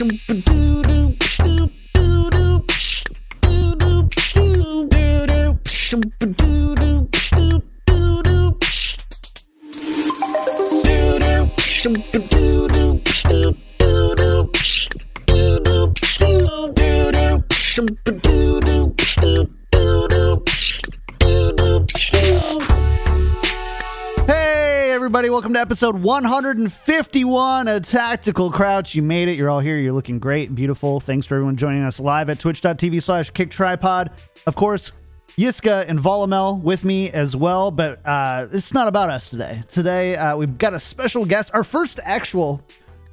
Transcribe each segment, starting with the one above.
Hey, everybody, welcome to episode 151 of Tactical Crouch. You made it. You're all here. You're looking great, beautiful. Thanks for everyone joining us live at twitch.tv slash kick tripod. Of course, Yiska and Volamel with me as well, but uh, it's not about us today. Today, uh, we've got a special guest, our first actual,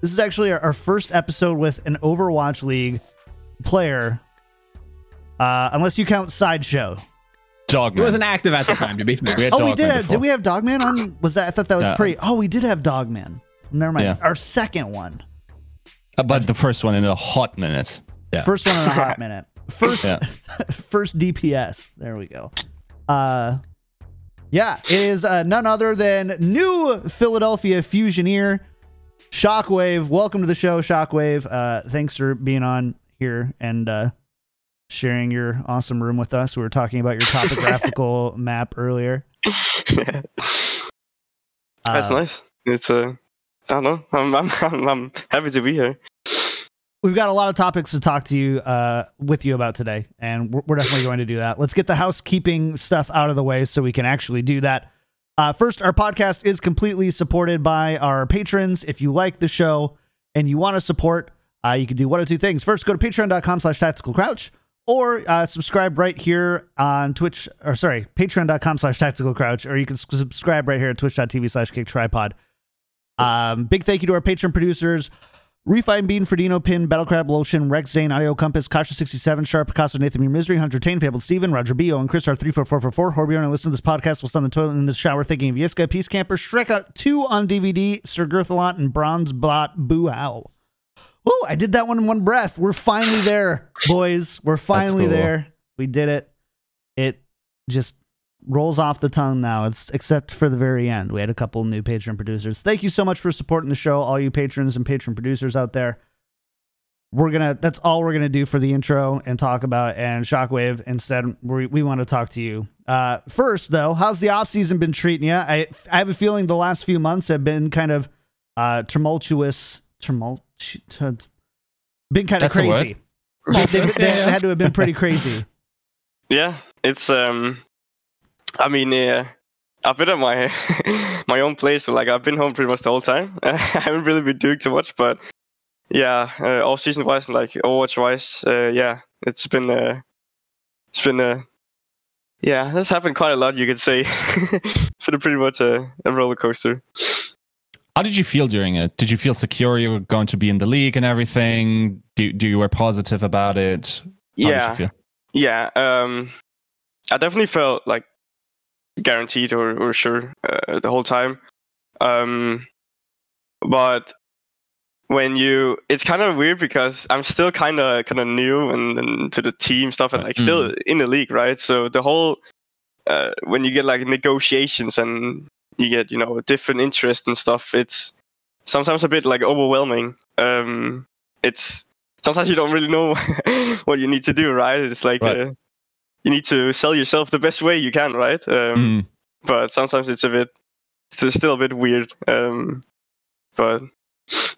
this is actually our, our first episode with an Overwatch League player, uh, unless you count Sideshow. Dogman. It wasn't active at the time, to be fair. We had Oh, we did. Have, before. did we have Dogman on? Was that? I thought that was Yeah. pre. Oh, we did have Dogman. Never mind. Yeah. Our second one. Uh, but the first one in a hot minute. Yeah. First one in a hot minute. First, Yeah. first DPS. There we go. Uh, yeah, it is uh, none other than new Philadelphia Fusioneer, Shockwave. Welcome to the show, Shockwave. Uh, thanks for being on here and uh, sharing your awesome room with us. We were talking about your topographical map earlier. That's Uh, nice. It's uh, I don't know. I'm, I'm I'm I'm happy to be here. We've got a lot of topics to talk to you uh, with you about today, and we're, we're definitely going to do that. Let's get the housekeeping stuff out of the way so we can actually do that. Uh, first, our podcast is completely supported by our patrons. If you like the show and you want to support, uh, you can do one of two things. First, go to patreon.com slash tactical crouch or uh, subscribe right here on Twitch, or sorry, patreon.com slash tactical crouch, or you can subscribe right here at twitch.tv slash kick tripod. Um, big thank you to our patron producers. Refine Bean, Ferdino Pin, Battlecrab Lotion, Rex Zane, Audio Compass, Kasha67, Sharp, Picasso, Nathan Mere Misery, Hunter Tane, Fabled Steven, Roger B.O., and Chris R34444. Horbjorn, and listen to this podcast whilst on the toilet in the shower thinking of Yiska, Peace Camper, Shrek 2 on DVD, Sir Girthalot, and Bronze Bot Boo How. Oh, I did that one in one breath. We're finally there, boys. We're finally cool. there. We did it. It just rolls off the tongue now. It's except for the very end. We had a couple new patron producers. Thank you so much for supporting the show, all you patrons and patron producers out there. We're gonna that's all we're gonna do for the intro and talk about and shockwave instead we, we want to talk to you uh first though how's the off season been treating you i i have a feeling the last few months have been kind of uh tumultuous tumult been kind of That's a word. crazy they, they- they had to have been pretty crazy Yeah, it's um, I mean, yeah, I've been at my my own place. So like I've been home pretty much the whole time. I haven't really been doing too much, but yeah, uh, all season wise and like Overwatch wise, uh, yeah, it's been uh, it's been uh, yeah, this happened quite a lot. You could say it's been pretty much a, a roller coaster. How did you feel during it? Did you feel secure you were going to be in the league and everything? Do, do you were positive about it? How yeah, Did you feel? Yeah, um, I definitely felt like guaranteed or, or sure uh, the whole time. Um, but when you, it's kind of weird because I'm still kind of kind of new and, and to the team stuff and like still in the league, right? So the whole uh, when you get like negotiations and you get you know different interests and stuff, it's sometimes a bit like overwhelming. Um, it's sometimes you don't really know what you need to do, right? It's like Right. uh, you need to sell yourself the best way you can, right? Um, Mm. But sometimes it's a bit, it's still a bit weird. Um, but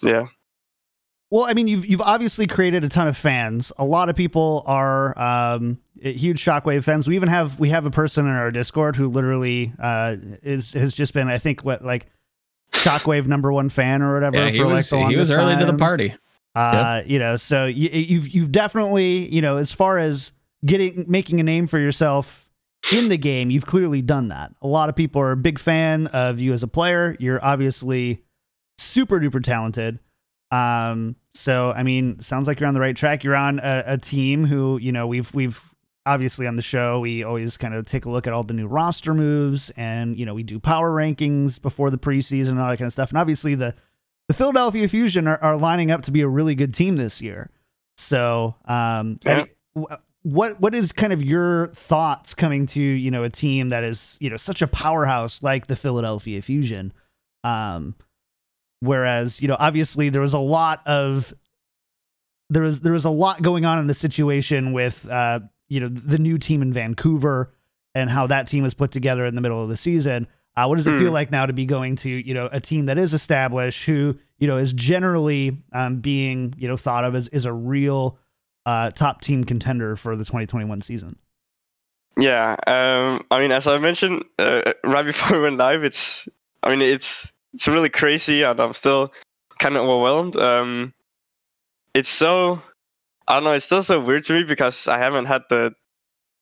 yeah, Well, I mean, you've you've obviously created a ton of fans. A lot of people are um, huge Shockwave fans. We even have we have a person in our Discord who literally uh, is has just been, I think, what like Shockwave number one fan or whatever. Yeah, he for like was the he was early to the party. Uh, you know, so you, you've you've definitely you know as far as getting making a name for yourself in the game, you've clearly done that. A lot of people are a big fan of you as a player. You're obviously super duper talented. Um, so I mean, sounds like you're on the right track. You're on a, a team who you know we've we've obviously on the show we always kind of take a look at all the new roster moves and you know we do power rankings before the preseason and all that kind of stuff. And obviously the the Philadelphia Fusion are, are lining up to be a really good team this year. So, um, I mean, what what is kind of your thoughts coming to you know a team that is you know such a powerhouse like the Philadelphia Fusion? Um, whereas you know obviously there was a lot of there was there was a lot going on in the situation with uh, you know the new team in Vancouver and how that team was put together in the middle of the season. Uh, what does it Hmm. feel like now to be going to you know a team that is established, who you know is generally um, being you know thought of as is a real uh, top team contender for the 2021 season? Yeah, um, I mean, as I mentioned uh, right before we went live, it's, I mean, it's it's really crazy, and I'm still kind of overwhelmed. Um, it's so, I don't know, it's still so weird to me because I haven't had the,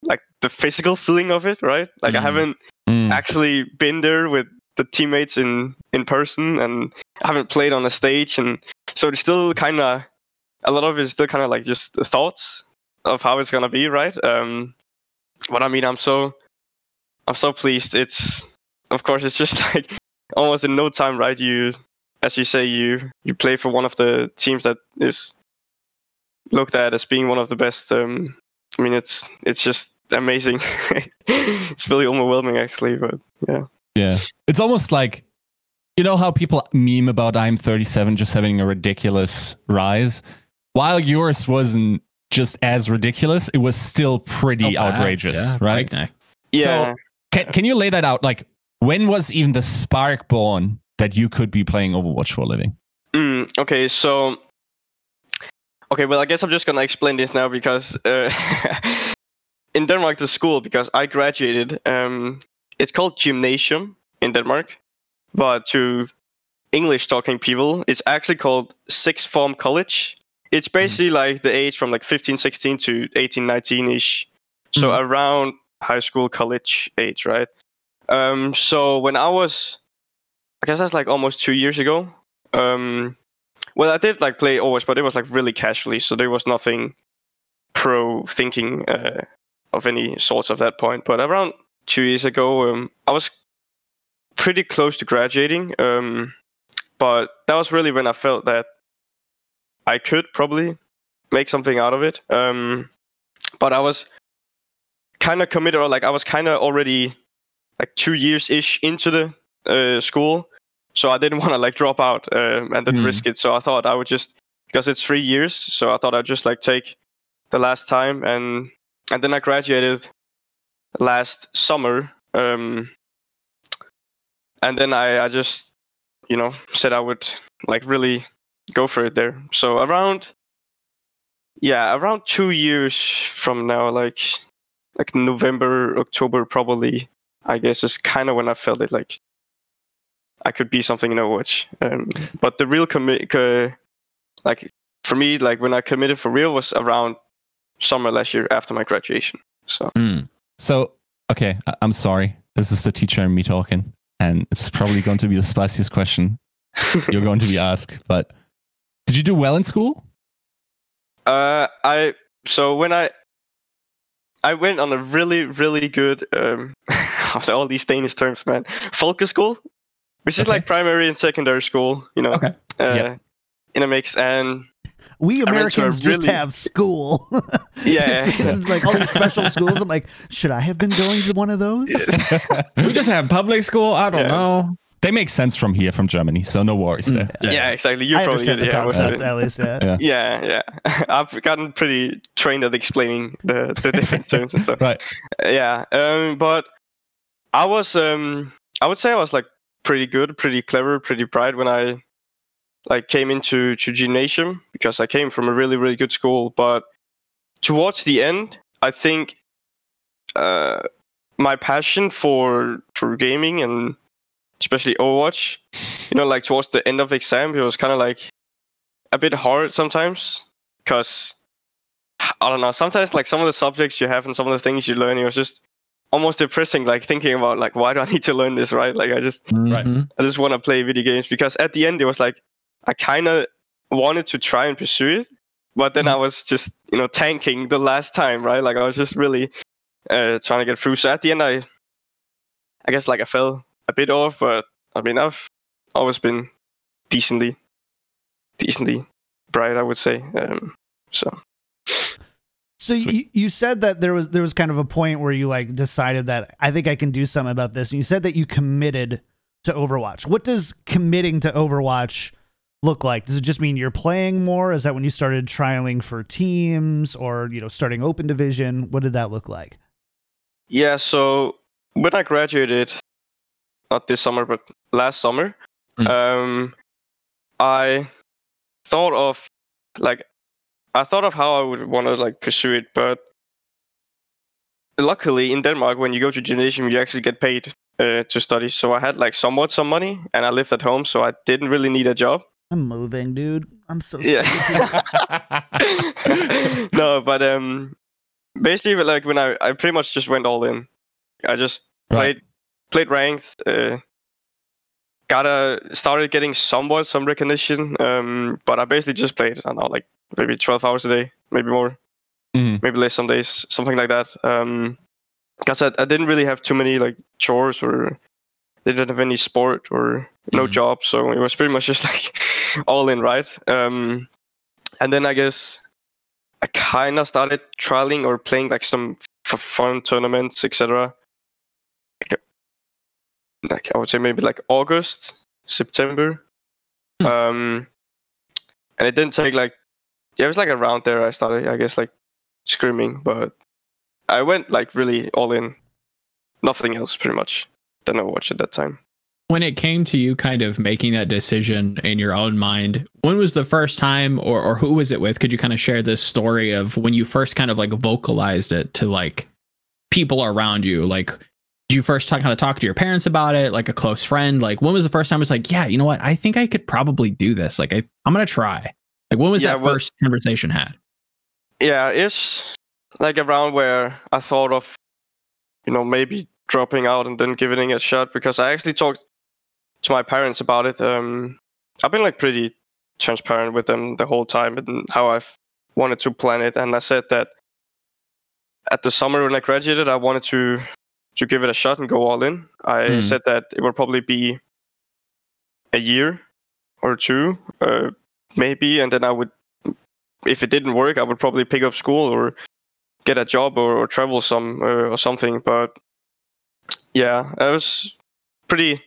like, the physical feeling of it, right? Like, I Mhm. haven't Mm. actually been there with the teammates in in person, and I haven't played on a stage, and so it's still kind of, a lot of it is still kind of like just thoughts of how it's gonna be, right? Um, but I mean, I'm so, I'm so pleased. It's, of course, it's just like almost in no time, right? You, as you say, you you play for one of the teams that is looked at as being one of the best. Um, I mean, it's it's just amazing. it's really overwhelming, actually. But yeah, Yeah. It's almost like you know how people meme about I'm 37 just having a ridiculous rise? While yours wasn't just as ridiculous, it was still pretty Oh, outrageous, yeah, right? breakneck. yeah. Can, can you lay that out? Like, when was even the spark born that you could be playing Overwatch for a living? Mm, okay, so okay, well, I guess I'm just gonna explain this now because uh, in Denmark, the school because I graduated, um, it's called gymnasium in Denmark, but to English-talking people, it's actually called sixth form college. It's basically like the age from like 15, 16 to 18, 19 ish, so around high school, college age, right? Um, so when I was, I guess that's like almost two years ago. Um, well, I did like play always, but it was like really casually, so there was nothing pro thinking uh, of any sorts of that point. But around two years ago, um, I was pretty close to graduating, um, but that was really when I felt that I could probably make something out of it. Um, but I was kind of committed, or like I was kind of already like two years ish into the uh, school, so I didn't want to like drop out um, and then Hmm. risk it. So I thought I would just because it's three years, so I thought I'd just like take the last time and and then I graduated last summer. Um, and then I, I just you know said I would like really go for it there. So around yeah, around two years from now, like like November, October probably, I guess is kind of when I felt it like I could be something in Overwatch. Um, but the real commit, like for me, like when I committed for real was around summer last year after my graduation. So So, okay, I- I'm sorry. This is the teacher and me talking, and it's probably going to be the spiciest question you're going to be asked. But did you do well in school? Uh, I so when I I went on a really really good um after all these Danish terms, man. Folkeskole, which is Okay. like primary and secondary school, you know. Okay. Uh, Yep. In a mix, and We Americans just really- have school. Yeah. it's, it's like all these special schools. I'm like, should I have been going to one of those? We just have public school. I don't Yeah. know. They make sense from here, from Germany, so no worries there. yeah, exactly. You I probably understand the yeah, of concept it. at least. Yeah. Yeah. Yeah, yeah. I've gotten pretty trained at explaining the, the different terms and stuff. Right. Yeah. Um, but I was um I would say I was like pretty good, pretty clever, pretty bright when I like came into to gymnasium because I came from a really really good school. But towards the end, I think uh my passion for for gaming and especially Overwatch, you know, like towards the end of exam, it was kind of like a bit hard sometimes because I don't know. Sometimes like some of the subjects you have and some of the things you learn, it was just almost depressing. Like thinking about like why do I need to learn this, right? Like I just Right. Mhm. I just want to play video games because at the end it was like I kind of wanted to try and pursue it, but then I was just you know tanking the last time, right? Like I was just really uh, trying to get through. So at the end, I I guess like I fell a bit off, but I mean I've always been decently decently bright, I would say. Um, so So you, you said that there was there was kind of a point where you like decided that I think I can do something about this. And you said that you committed to Overwatch. What does committing to Overwatch look like? Does it just mean you're playing more? Is that when you started trialing for teams or, you know, starting open division? What did that look like? Yeah, so when I graduated, not this summer, but last summer, Mm. um, I thought of like I thought of how I would want to like pursue it, but luckily in Denmark, when you go to gymnasium, you actually get paid uh, to study. So I had like somewhat some money, and I lived at home, so I didn't really need a job. I'm moving, dude. I'm so Yeah. sick of you. no, but um, basically, like when I I pretty much just went all in. I just Right. played played ranked. Uh, got a started getting somewhat some recognition. Um, but I basically just played. I don't know, like maybe 12 hours a day, maybe more, Mhm. maybe less some days, something like that. Um, because I, I didn't really have too many like chores or they didn't have any sport or no Mhm. job, so it was pretty much just like all in, right? Um, and then I guess I kind of started trialing or playing like some f- fun tournaments, etc. Like, I would say maybe like August, September. Hmm. Um, and it didn't take like yeah, it was like around there I started, I guess, like scrimming, but I went like really all in. Nothing else, pretty much. Than Overwatch at that time. when it came to you kind of making that decision in your own mind, when was the first time or, or who was it with? Could you kind of share this story of when you first kind of like vocalized it to like people around you? Like, did you first talk, kind of talk to your parents about it, like a close friend? Like, when was the first time it was like, yeah, you know what? I think I could probably do this. Like, I, I'm going to try. Like, when was Yeah, that well- first conversation had? Yeah, it's like around where I thought of, you know, maybe dropping out and then giving it a shot because I actually talked to my parents about it. Um, I've been like pretty transparent with them the whole time and how I've wanted to plan it, and I said that at the summer when I graduated, I wanted to to give it a shot and go all in. I Hmm. said that it would probably be a year or two, uh, maybe, and then I would if it didn't work, I would probably pick up school or get a job or, or travel some uh, or something. But yeah, I was pretty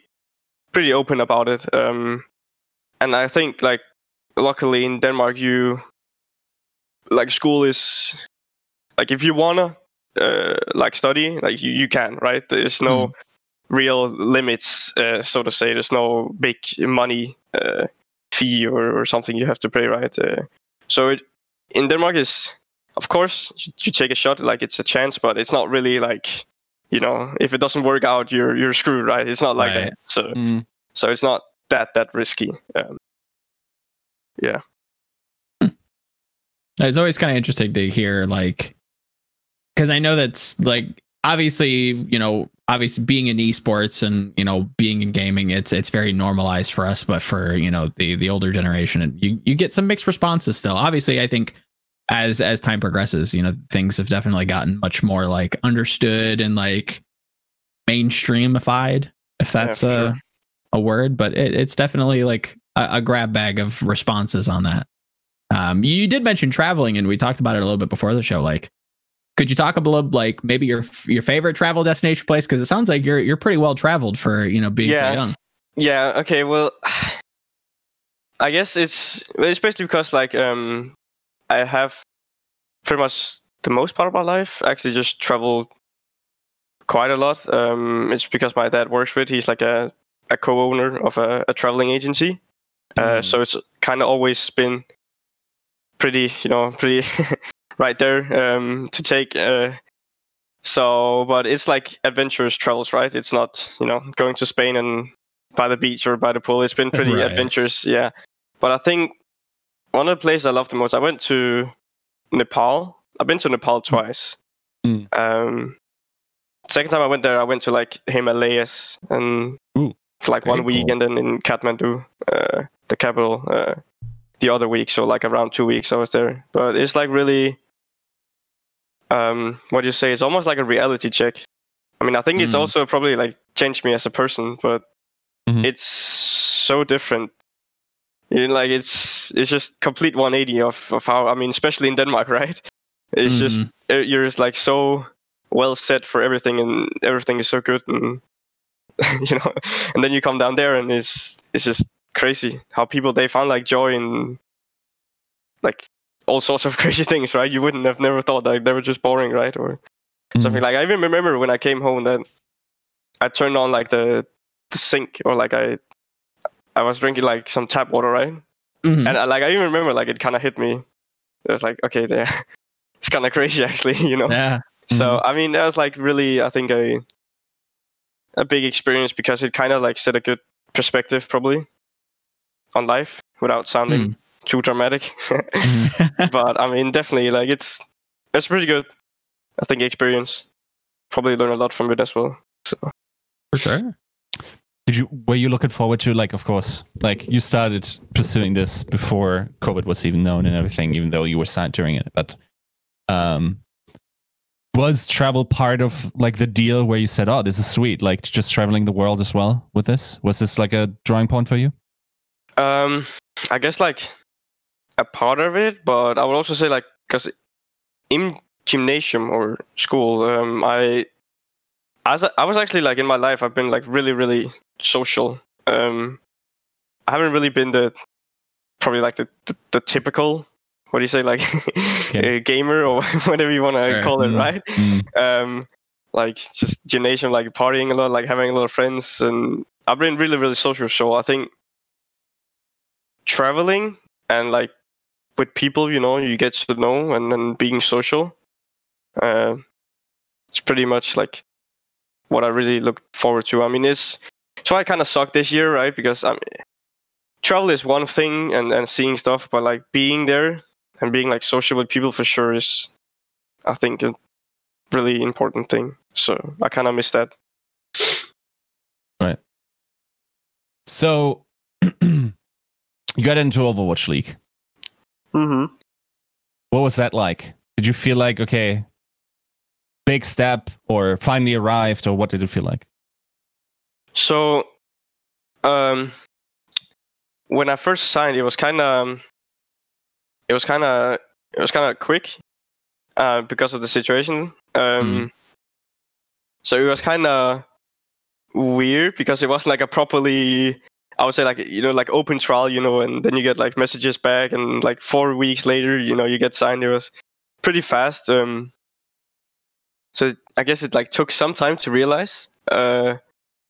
pretty open about it. Um, and I think like luckily in Denmark, you like school is like if you wanna uh, like study, like you, you can, right? There's no real limits, uh, so to say. There's no big money uh, fee or, or something you have to pay, right? Uh, so it, in Denmark is, of course, you, you take a shot like it's a chance, but it's not really like, you know, if it doesn't work out, you're you're screwed, right? It's not like Right. that. So Mm. so it's not that that risky. Um, yeah. It's always kind of interesting to hear, like, because I know that's like obviously, you know, obviously being in esports and you know being in gaming, it's it's very normalized for us, but for you know the the older generation, and you you get some mixed responses still. Obviously, I think as as time progresses, you know, things have definitely gotten much more like understood and like mainstreamified, if Yeah, that's for a sure. a word, but it, it's definitely like a, a grab bag of responses on that. Um, you did mention traveling, and we talked about it a little bit before the show. Like, could you talk a little, like maybe your your favorite travel destination place? Because it sounds like you're you're pretty well traveled for you know being Yeah. so young. Yeah. Okay. Well, I guess it's basically because like um I have pretty much the most part of my life actually just travel quite a lot. Um, it's because my dad works with. He's like a a co-owner of a, a traveling agency. Uh, Mm. so it's kind of always been pretty, you know, pretty right there um, to take. Uh, so, but it's like adventurous travels, right? It's not, you know, going to Spain and by the beach or by the pool. It's been pretty Right. adventurous, yeah. But I think one of the places I love the most, I went to Nepal. I've been to Nepal twice. Mm. Um, second time I went there, I went to like Himalayas and Ooh, for like one week, cool. and then in Kathmandu, uh, the capital, uh, the other week. So like around two weeks I was there. But it's like really, um, what do you say? It's almost like a reality check. I mean, I think it's Mm. also probably like changed me as a person, but Mhm. it's so different. You know, like it's it's just complete 180 of of how I mean, especially in Denmark, right? It's just Mhm. uh, you're just like so well set for everything, and everything is so good, and you know, and then you come down there, and it's it's just crazy how people they found like joy in like all sorts of crazy things, right? You wouldn't have never thought like they were just boring, right? Or something mm. like I even remember when I came home that I turned on like the the sink or like I I was drinking like some tap water, right? Mhm. And I, like I even remember like it kind of hit me. It was like okay, there, it's kind of crazy actually, you know. yeah. So mm-hmm. I mean, that was like really, I think a a big experience because it kind of like set a good perspective probably on life without sounding mm. Too dramatic. but I mean, definitely like it's it's pretty good. I think experience. Probably learn a lot from it as well. So For sure. Did you were you looking forward to like of course like you started pursuing this before COVID was even known and everything, even though you were signed during it. But um was travel part of like the deal where you said, Oh, this is sweet, like just traveling the world as well with this? Was this like a drawing point for you? um, I guess like a part of it, but I would also say like because in gymnasium or school, um, I as I, I was actually like in my life, I've been like really, really social. Um, I haven't really been the probably like the the, the typical what do you say like Okay. a gamer or whatever you want to call it, Mm. right? Mm. um like just gymnasium like partying a lot like having a lot of friends and i've been really really social so i think traveling and like with people you know you get to know and then being social uh, it's pretty much like what i really look forward to i mean it's so i kind of sucked this year right because i mean travel is one thing and and seeing stuff but like being there and being like social with people for sure is i think a really important thing so i kind of miss that Right. So you got into Overwatch League. Mm-hmm. What was that like? Did you feel like okay, big step, or finally arrived, or what did it feel like? So, um, when I first signed, it was kind of, it was kind of, it was kind of quick, uh, because of the situation. Um, so it was kind of weird because it wasn't like a properly, I would say like you know like open trial, you know, and then you get like messages back, and like four weeks later, you know, you get signed. It was pretty fast. Um, so I guess it like took some time to realize. Uh,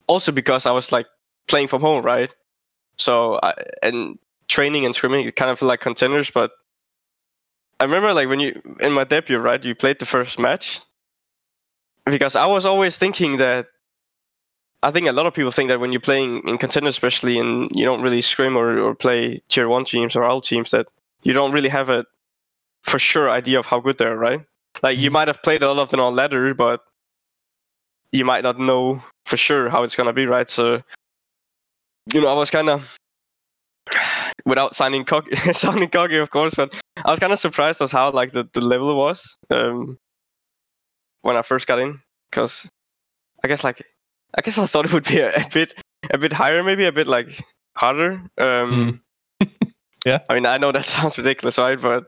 also because I was like playing from home, right? So I, and training and scrimming it kind of like contenders, but I remember like when you in my debut, right? You played the first match because I was always thinking that I think a lot of people think that when you're playing in contenders, especially, and you don't really scrim or, or play tier one teams or all teams, that you don't really have a for sure idea of how good they are, right? Like you Mhm. might have played a lot of them on ladder, but you might not know for sure how it's gonna be, right? So, you know, I was kind of without sounding cocky, sounding cocky, of course, but I was kind of surprised as how like the, the level was um, when I first got in, because I guess like I guess I thought it would be a, a bit a bit higher, maybe a bit like harder. Um, Yeah. I mean, I know that sounds ridiculous, right? But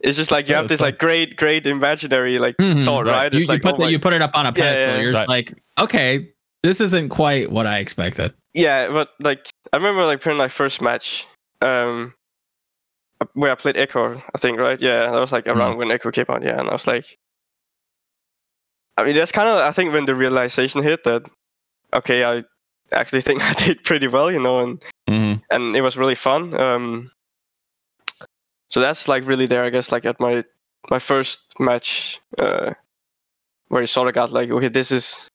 it's just like you Yeah, have this like- like great, great imaginary like Mhm. thought, right. right? You, you like, put oh the, my- you put it up on a Yeah, pedestal. yeah, You're right. like, okay, this isn't quite what I expected. yeah, but like I remember like playing my first match, um, where I played Echo, I think, right? Yeah, that was like around when Echo came out. Yeah, and I was like, I mean, that's kind of I think when the realization hit that, okay, I actually think I did pretty well, you know, and Mhm. and it was really fun. Um, so that's like really there, I guess, like at my my first match, uh, where you sort of got like, okay, this is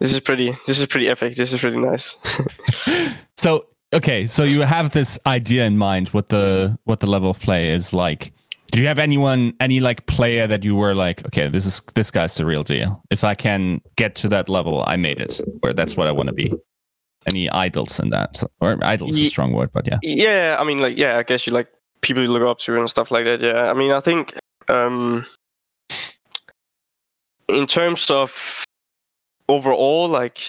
this is pretty this is pretty epic. This is really nice. so okay, so you have this idea in mind what the what the level of play is like. Did you have anyone, any like player that you were like, okay, this is this guy's the real deal. If I can get to that level, I made it. Or that's what I want to be. Any idols in that? Or idols is a strong word, but yeah. Yeah, I mean, like, yeah, I guess you like people you look up to and stuff like that. Yeah, I mean, I think um, in terms of overall, like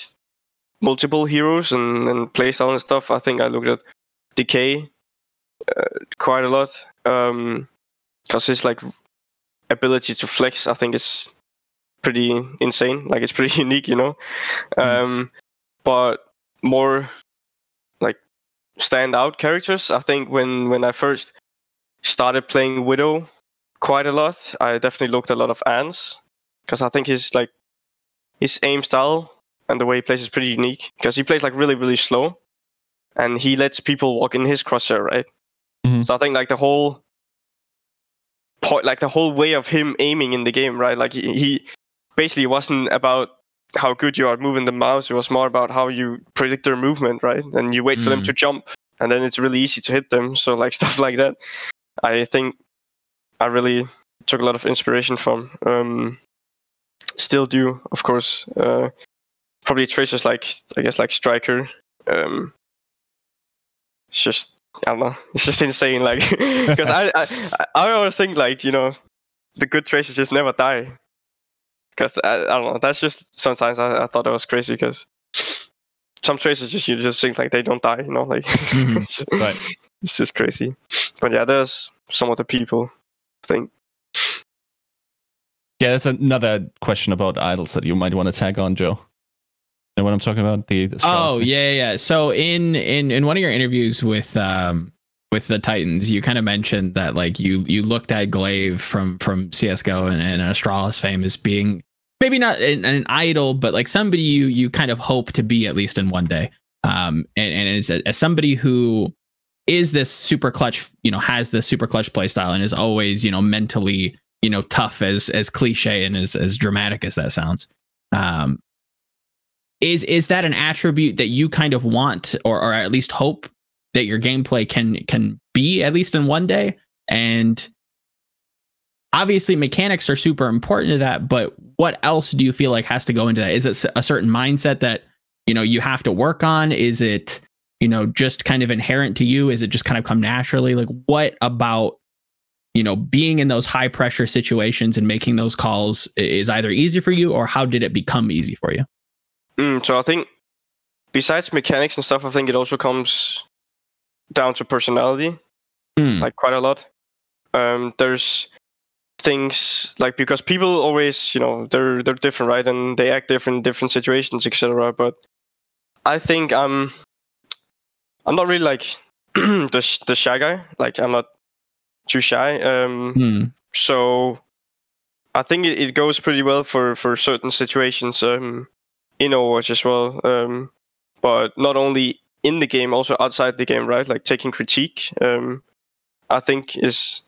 multiple heroes and and playstyle and stuff, I think I looked at Decay uh, quite a lot because his like ability to flex, I think, is pretty insane. Like, it's pretty unique, you know. Um, but more like standout characters. I think when when I first started playing Widow quite a lot, I definitely looked a lot of Ans because I think his like his aim style and the way he plays is pretty unique because he plays like really really slow, and he lets people walk in his crosshair, right? Mhm. So I think like the whole point, like the whole way of him aiming in the game, right? Like he, he basically wasn't about how good you are moving the mouse. It was more about how you predict their movement, right? And you wait for them Mm. to jump, and then it's really easy to hit them. So like stuff like that, I think I really took a lot of inspiration from. Um, still do, of course. Uh, probably Tracers like I guess like Striker. Um, it's just I don't know. It's just insane. Like because I, I I always think like you know the good Tracers just never die. Because I, I don't know. That's just sometimes I, I thought that was crazy because some Tracers just you just think like they don't die. You know like Mhm. it's, Right. it's just crazy. But yeah, there's some of the people. I think. Yeah, there's another question about idols that you might want to tag on, Joe. Know what I'm talking about? The, Oh yeah, yeah. So in in in one of your interviews with um with the Titans, you kind of mentioned that like you you looked at Glaive from from CS:GO and, and Astralis fame as being maybe not an, an idol, but like somebody you you kind of hope to be at least in one day. Um, and and as, as somebody who is this super clutch, you know, has this super clutch play style and is always you know mentally you know tough as as cliche and as as dramatic as that sounds. Um, is is that an attribute that you kind of want or or at least hope that your gameplay can can be at least in one day? And obviously mechanics are super important to that but what else do you feel like has to go into that? Is it a certain mindset that you know you have to work on? Is it you know just kind of inherent to you? Is it just kind of come naturally? Like what about you know being in those high pressure situations and making those calls is either easy for you or how did it become easy for you Mm, so I think besides mechanics and stuff, I think it also comes down to personality. Hmm. like quite a lot. Um, there's things like because people always, you know, they're they're different, right? And they act different in different situations, etc. But I think I'm I'm not really like the the shy guy. Like I'm not too shy. Um, Hmm. so I think it, it goes pretty well for for certain situations um, in Overwatch as well. Um, but not only in the game, also outside the game, right? Like taking critique, um, I think is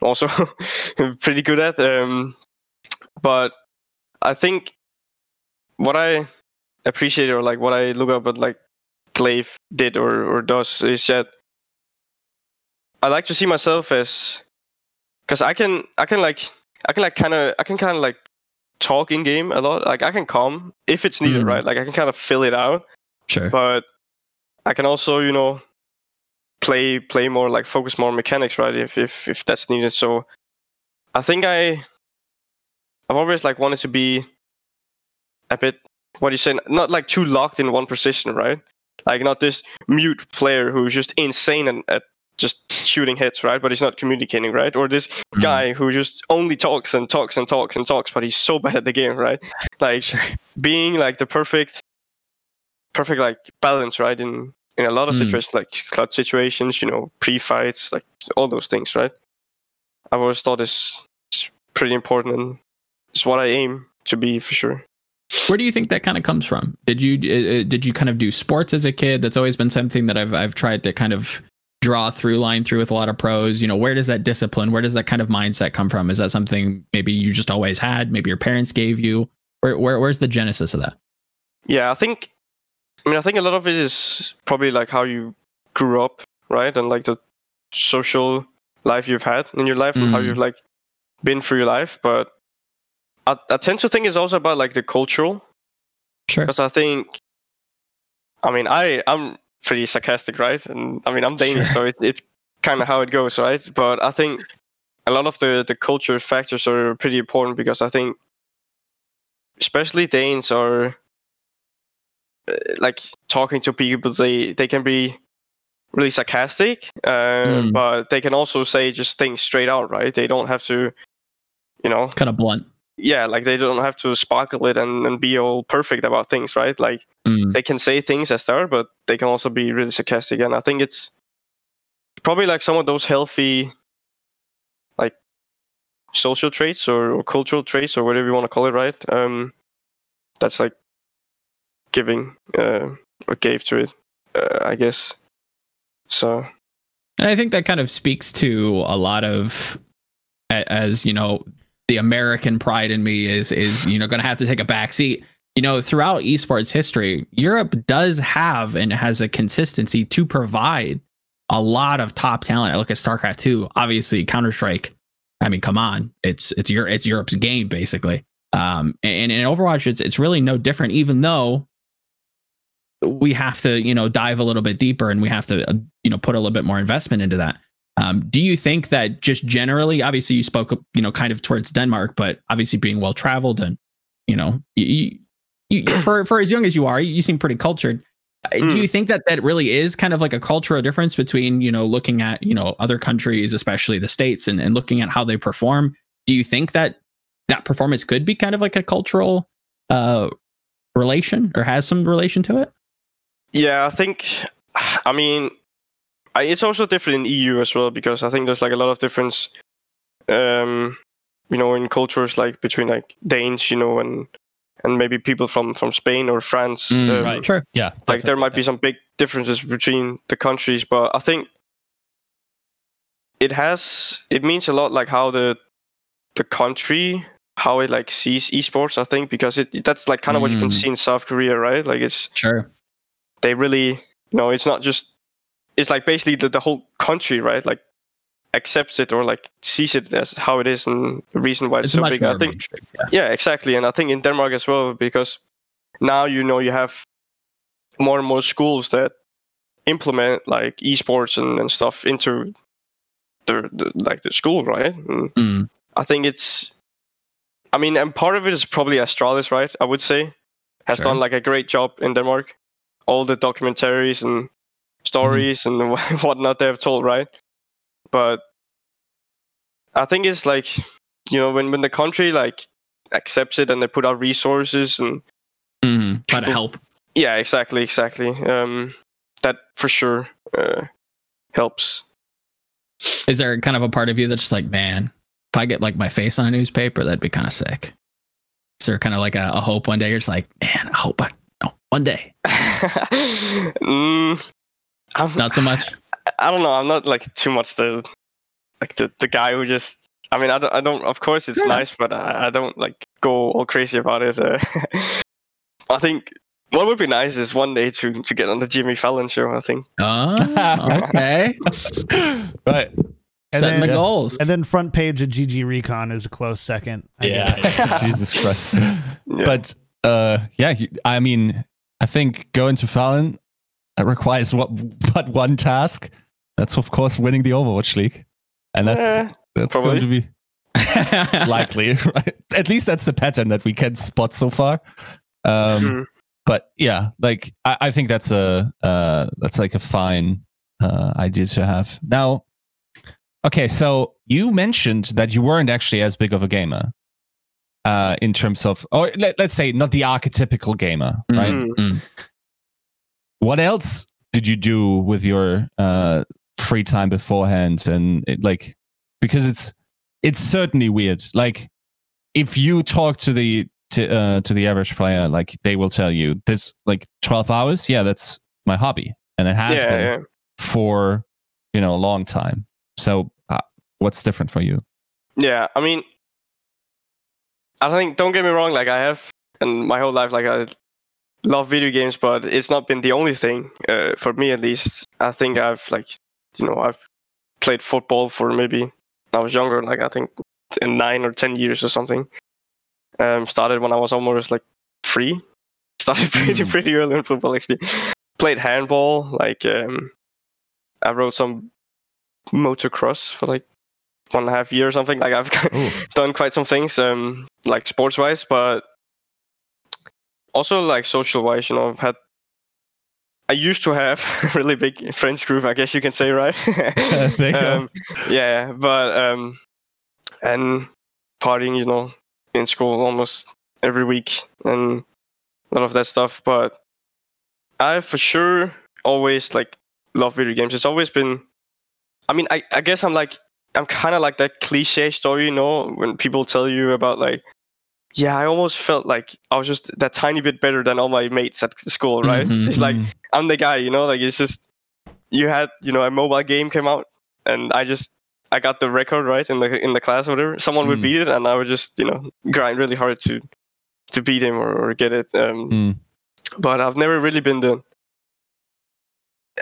also pretty good at. Um, but I think what I appreciate or like what I look up at like Glaive did or or does is that I like to see myself as because I can I can like I can like kind of I can kind of like talk in game a lot. Like I can come if it's needed, Mm. right? Like I can kind of fill it out, Sure. but I can also you know play play more like focus more on mechanics, right? If if if that's needed. So I think I I've always like wanted to be a bit what do you say not like too locked in one position, right? Like not this mute player who's just insane and at just shooting hits, right? But he's not communicating, right? Or this Mm. guy who just only talks and talks and talks and talks, but he's so bad at the game, right? Like Sure. being like the perfect, perfect like balance, right? In in a lot of Mm. situations, like clutch situations, you know, pre-fights, like all those things, right? I've always thought is pretty important and it's what I aim to be for sure. Where do you think that kind of comes from? Did you uh, uh, did you kind of do sports as a kid? That's always been something that I've I've tried to kind of draw a through line through with a lot of pros. You know, where does that discipline, where does that kind of mindset come from? Is that something maybe you just always had? Maybe your parents gave you? Where, where where's the genesis of that? Yeah, I think. I mean, I think a lot of it is probably like how you grew up, right, and like the social life you've had in your life and how Mhm. you've like been through your life. But I, I tend to think it's also about like the cultural, Sure. because I think. I mean, I I'm pretty sarcastic, right? And I mean, I'm Danish, so it, it's kind of how it goes, right? But I think a lot of the the culture factors are pretty important because I think, especially Danes are uh, like talking to people. They they can be really sarcastic, uh, Mm. but they can also say just things straight out, right? They don't have to, you know, Kind of blunt. Yeah, like they don't have to sparkle it and, and be all perfect about things, right? Like Mm. they can say things as they are, but they can also be really sarcastic. And I think it's probably like some of those healthy, like social traits or, or cultural traits or whatever you want to call it, right? Um, that's like giving uh, or gave to it, uh, I guess. So And I think that kind of speaks to a lot of, as you know, the American pride in me is is you know going to have to take a back seat. You know, throughout esports history, Europe does have and has a consistency to provide a lot of top talent. I look at StarCraft 2, obviously Counter Strike. I mean, come on, it's it's your it's Europe's game basically. Um, and in Overwatch, it's it's really no different. Even though we have to you know dive a little bit deeper and we have to uh, you know put a little bit more investment into that um, do you think that just generally obviously you spoke you know kind of towards denmark but obviously being well traveled and you know you, you, for for as young as you are you seem pretty cultured Uh, do Mm. you think that that really is kind of like a cultural difference between you know looking at you know other countries especially the states and, and looking at how they perform do you think that that performance could be kind of like a cultural uh relation or has some relation to it Yeah, I think. I mean, I, it's also different in EU as well because I think there's like a lot of difference, um, you know, in cultures like between like Danes, you know, and and maybe people from from Spain or France. Mm, um, right. sure Yeah. Like there definitely. might be some big differences between the countries, but I think it has it means a lot like how the the country how it like sees esports. I think because it that's like kind of what you can Mm. see in South Korea, right? Like it's sure they really you know it's not just it's like basically the, the whole country right? Like accepts it or like sees it as how it is and the reason why it's, it's so big. I think yeah. Yeah exactly. And i think in denmark as well because now you know you have more and more schools that implement like esports and, and stuff into the, the like the school right? Mm. i think it's i mean and part of it is probably astralis right? I would say has Sure. done like a great job in denmark. All the documentaries and stories and whatnot they have told right? But i think it's like you know when when the country like accepts it and they put out resources and Mhm. try to help. Yeah exactly exactly. Um that for sure uh helps. Is there kind of a part of you that's just like man if i get like my face on a newspaper that'd be kind of sick. Is there kind of like a, a hope one day you're just like man i hope i no one day. Mm, I'm, not so much I don't know. I'm not like too much the like the, the guy who just. I mean, I don't. I don't of course, it's Fair enough. nice, but I, I don't like go all crazy about it. Uh, I think what would be nice is one day to to get on the Jimmy Fallon show. I think. oh okay right. And setting the then- goals And then front page of GG Recon is a close second. I Yeah. yeah. Jesus Christ. Yeah. But uh, yeah, I mean, I think going to Fallon it requires what but one task. That's of course winning the Overwatch League, and that's Eh, that's probably. going to be likely. Right? At least that's the pattern that we can spot so far. Um, mm, but yeah, like I, I think that's a uh, that's like a fine uh, idea to have. Now, okay, so you mentioned that you weren't actually as big of a gamer uh, in terms of, or let, let's say not the archetypical gamer, right? Mm. What else did you do with your uh, free time beforehand? And it, like, because it's it's certainly weird. Like, if you talk to the to uh, to the average player, like they will tell you this, like twelve hours. Yeah, that's my hobby, and it has yeah, been yeah. for you know a long time. So, uh, what's different for you? Yeah, I mean, I think don't get me wrong. Like I have, and my whole life, like I love video games, but it's not been the only thing uh, for me. At least I think I've like, you know, I've played football for maybe I was younger, like I think in nine or ten years or something. Um, started when I was almost like three. Started pretty Mm. pretty early in football actually. Played handball, like um, I rode some motocross for like one and a half year or something. Like I've done quite some things, um, like sports wise, but also like social wise. You know, I've had. I used to have a really big friends group, I guess you can say, right? There you go. um, yeah, but um, and partying, you know, in school almost every week and a lot of that stuff. But I for sure always like love video games. It's always been. I mean, I I guess I'm like I'm kind of like that cliche story, you know, when people tell you about like, yeah, I almost felt like I was just that tiny bit better than all my mates at school, right? Mhm, It's like mhm. I'm the guy, you know, like it's just you had, you know, a mobile game came out, and I just I got the record right in the in the class or whatever. Someone would Mm. beat it, and I would just you know grind really hard to to beat him or, or get it. Um, Mm. But I've never really been the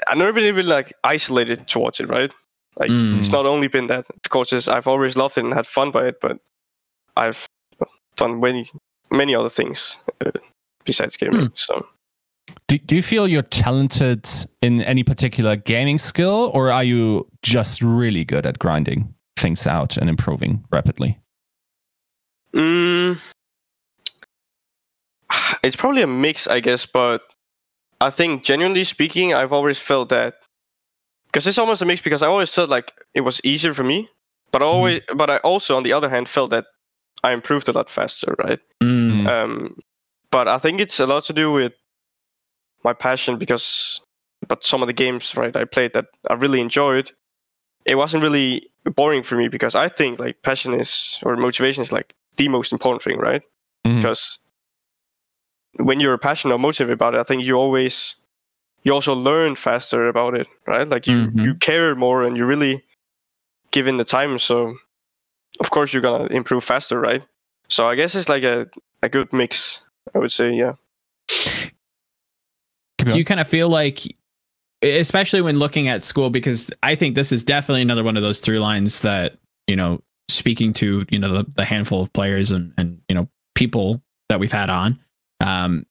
I've never been really like isolated towards it, right? Like Mm. it's not only been that. Of course, I've always loved it and had fun by it, but I've done many many other things uh, besides gaming. Hmm. So. Do, do you feel you're talented in any particular gaming skill, or are you just really good at grinding things out and improving rapidly? Mm, it's probably a mix, I guess, but I think genuinely speaking, I've always felt that because it's almost a mix because I always felt like it was easier for me, but I always, but I also, on the other hand, felt that I improved a lot faster, right? Mm. Um, but I think it's a lot to do with my passion because, but some of the games, right, I played that I really enjoyed, it wasn't really boring for me because I think like passion is or motivation is like the most important thing, right? Mhm. Because when you're passionate or motivated about it, I think you always you also learn faster about it, right? Like you Mhm. you care more and you really give in the time. So of course you're gonna improve faster, right? So I guess it's like a a good mix. I would say, yeah. Do you kind of feel like especially when looking at school because i think this is definitely another one of those through lines that you know speaking to you know the, the handful of players and and you know people that we've had on um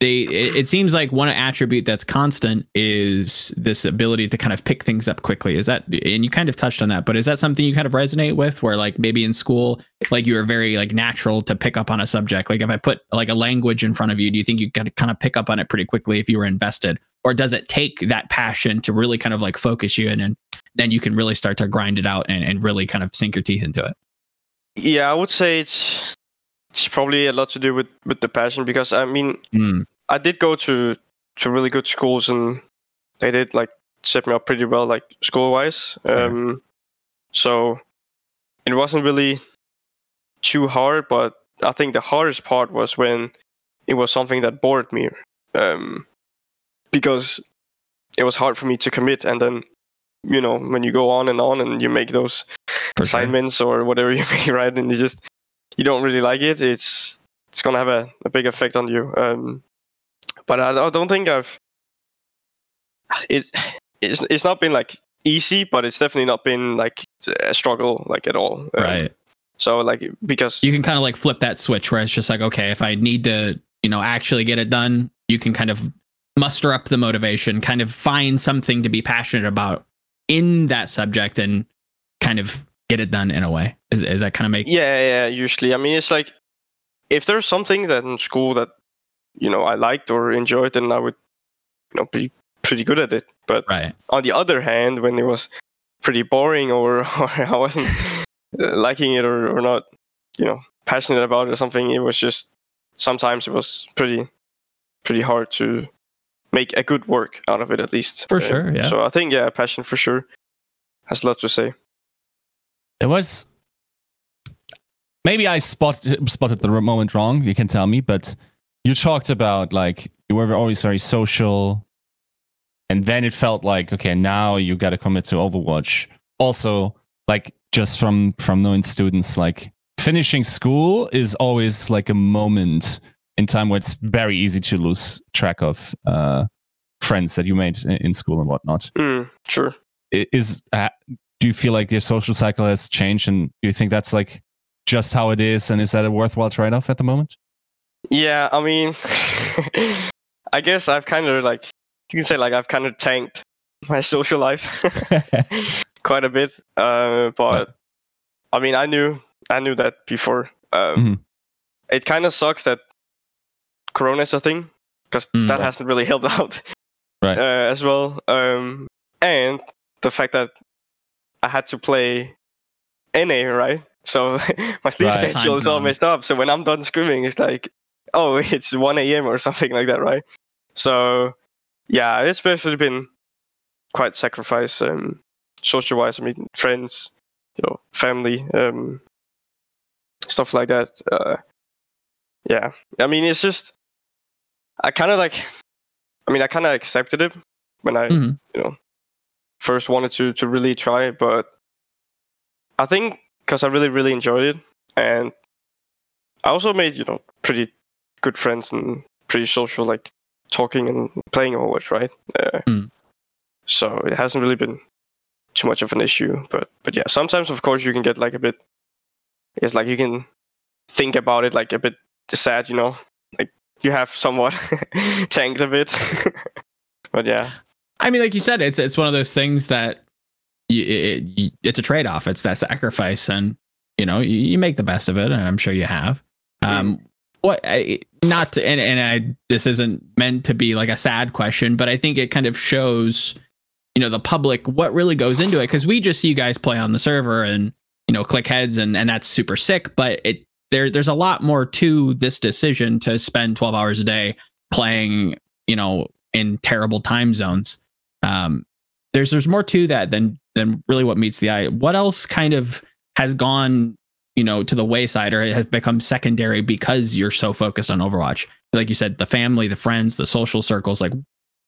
they it, it seems like one attribute that's constant is this ability to kind of pick things up quickly. Is that and you kind of touched on that but is that something you kind of resonate with where like maybe in school like you were very like natural to pick up on a subject? Like if i put like a language in front of you do you think you could kind of pick up on it pretty quickly if you were invested? Or does it take that passion to really kind of like focus you in and then you can really start to grind it out and, and really kind of sink your teeth into it? Yeah, I would say it's it's probably a lot to do with with the passion because I mean Mm, I did go to to really good schools and they did like set me up pretty well like school wise. Fair. Um, so it wasn't really too hard, but I think the hardest part was when it was something that bored me, um, because it was hard for me to commit. And then you know when you go on and on and you make those for sure. assignments or whatever you make, right? And you just you don't really like it. It's it's gonna have a, a big effect on you. Um, but I, I don't think I've it it's it's not been like easy, but it's definitely not been like a struggle like at all. Um, right So like because you can kind of like flip that switch where it's just like okay if i need to you know actually get it done you can kind of muster up the motivation kind of find something to be passionate about in that subject and kind of get it done in a way is, is that kind of make yeah yeah usually I mean it's like if there's something that in school that you know I liked or enjoyed, then I would you know be pretty good at it. But right on the other hand, when it was pretty boring or, or I wasn't uh, liking it or, or not, you know, passionate about it or something, it was just sometimes it was pretty pretty hard to make a good work out of it at least. For Uh, sure, yeah. So I think yeah, passion for sure has a lot to say. There was maybe I spotted spotted the moment wrong. You can tell me, but you talked about like you were always very social, and then it felt like okay, now you got to commit to Overwatch. Also, like just from from knowing students, like finishing school is always like a moment in time where it's very easy to lose track of uh, friends that you made in school and whatnot Mm, sure. is uh, do you feel like your social cycle has changed and do you think that's like just how it is and is that a worthwhile trade-off at the moment Yeah, I mean, I guess I've kind of like you can say like I've kind of tanked my social life quite a bit. Uh, but I mean, I knew I knew that before. Um, Mhm. It kind of sucks that Corona is a thing because Mm. that hasn't really helped out Right. uh, as well. Um, and the fact that I had to play NA right So my sleep Right. schedule is all messed up. So when I'm done scrimming, it's like, oh, it's 1 a.m. or something like that, right? So yeah, it's basically been quite sacrifice, um, social wise. I mean, friends, you know, family, um, stuff like that. Uh, yeah, I mean, it's just I kind of like, I mean, I kind of accepted it when I, Mhm. you know, first wanted to to really try it, but I think because I really really enjoyed it, and I also made you know pretty good friends and pretty social, like talking and playing Overwatch, right? Uh, Mm. So it hasn't really been too much of an issue, but but yeah, sometimes of course you can get like a bit. It's like you can think about it like a bit sad, you know, like you have somewhat tanked a bit. but yeah, I mean, like you said, it's it's one of those things that you, it, you, it's a trade off. It's that sacrifice, and you know you, you make the best of it, and I'm sure you have. Um, what I, not to, and and I this isn't meant to be like a sad question, but I think it kind of shows, you know, the public what really goes into it because we just see you guys play on the server and you know click heads and and that's super sick, but it there there's a lot more to this decision to spend 12 hours a day playing, you know, in terrible time zones um, there's there's more to that than than really what meets the eye. What else kind of has gone, you know, to the wayside or has become secondary because you're so focused on Overwatch? Like you said, the family, the friends, the social circles. Like,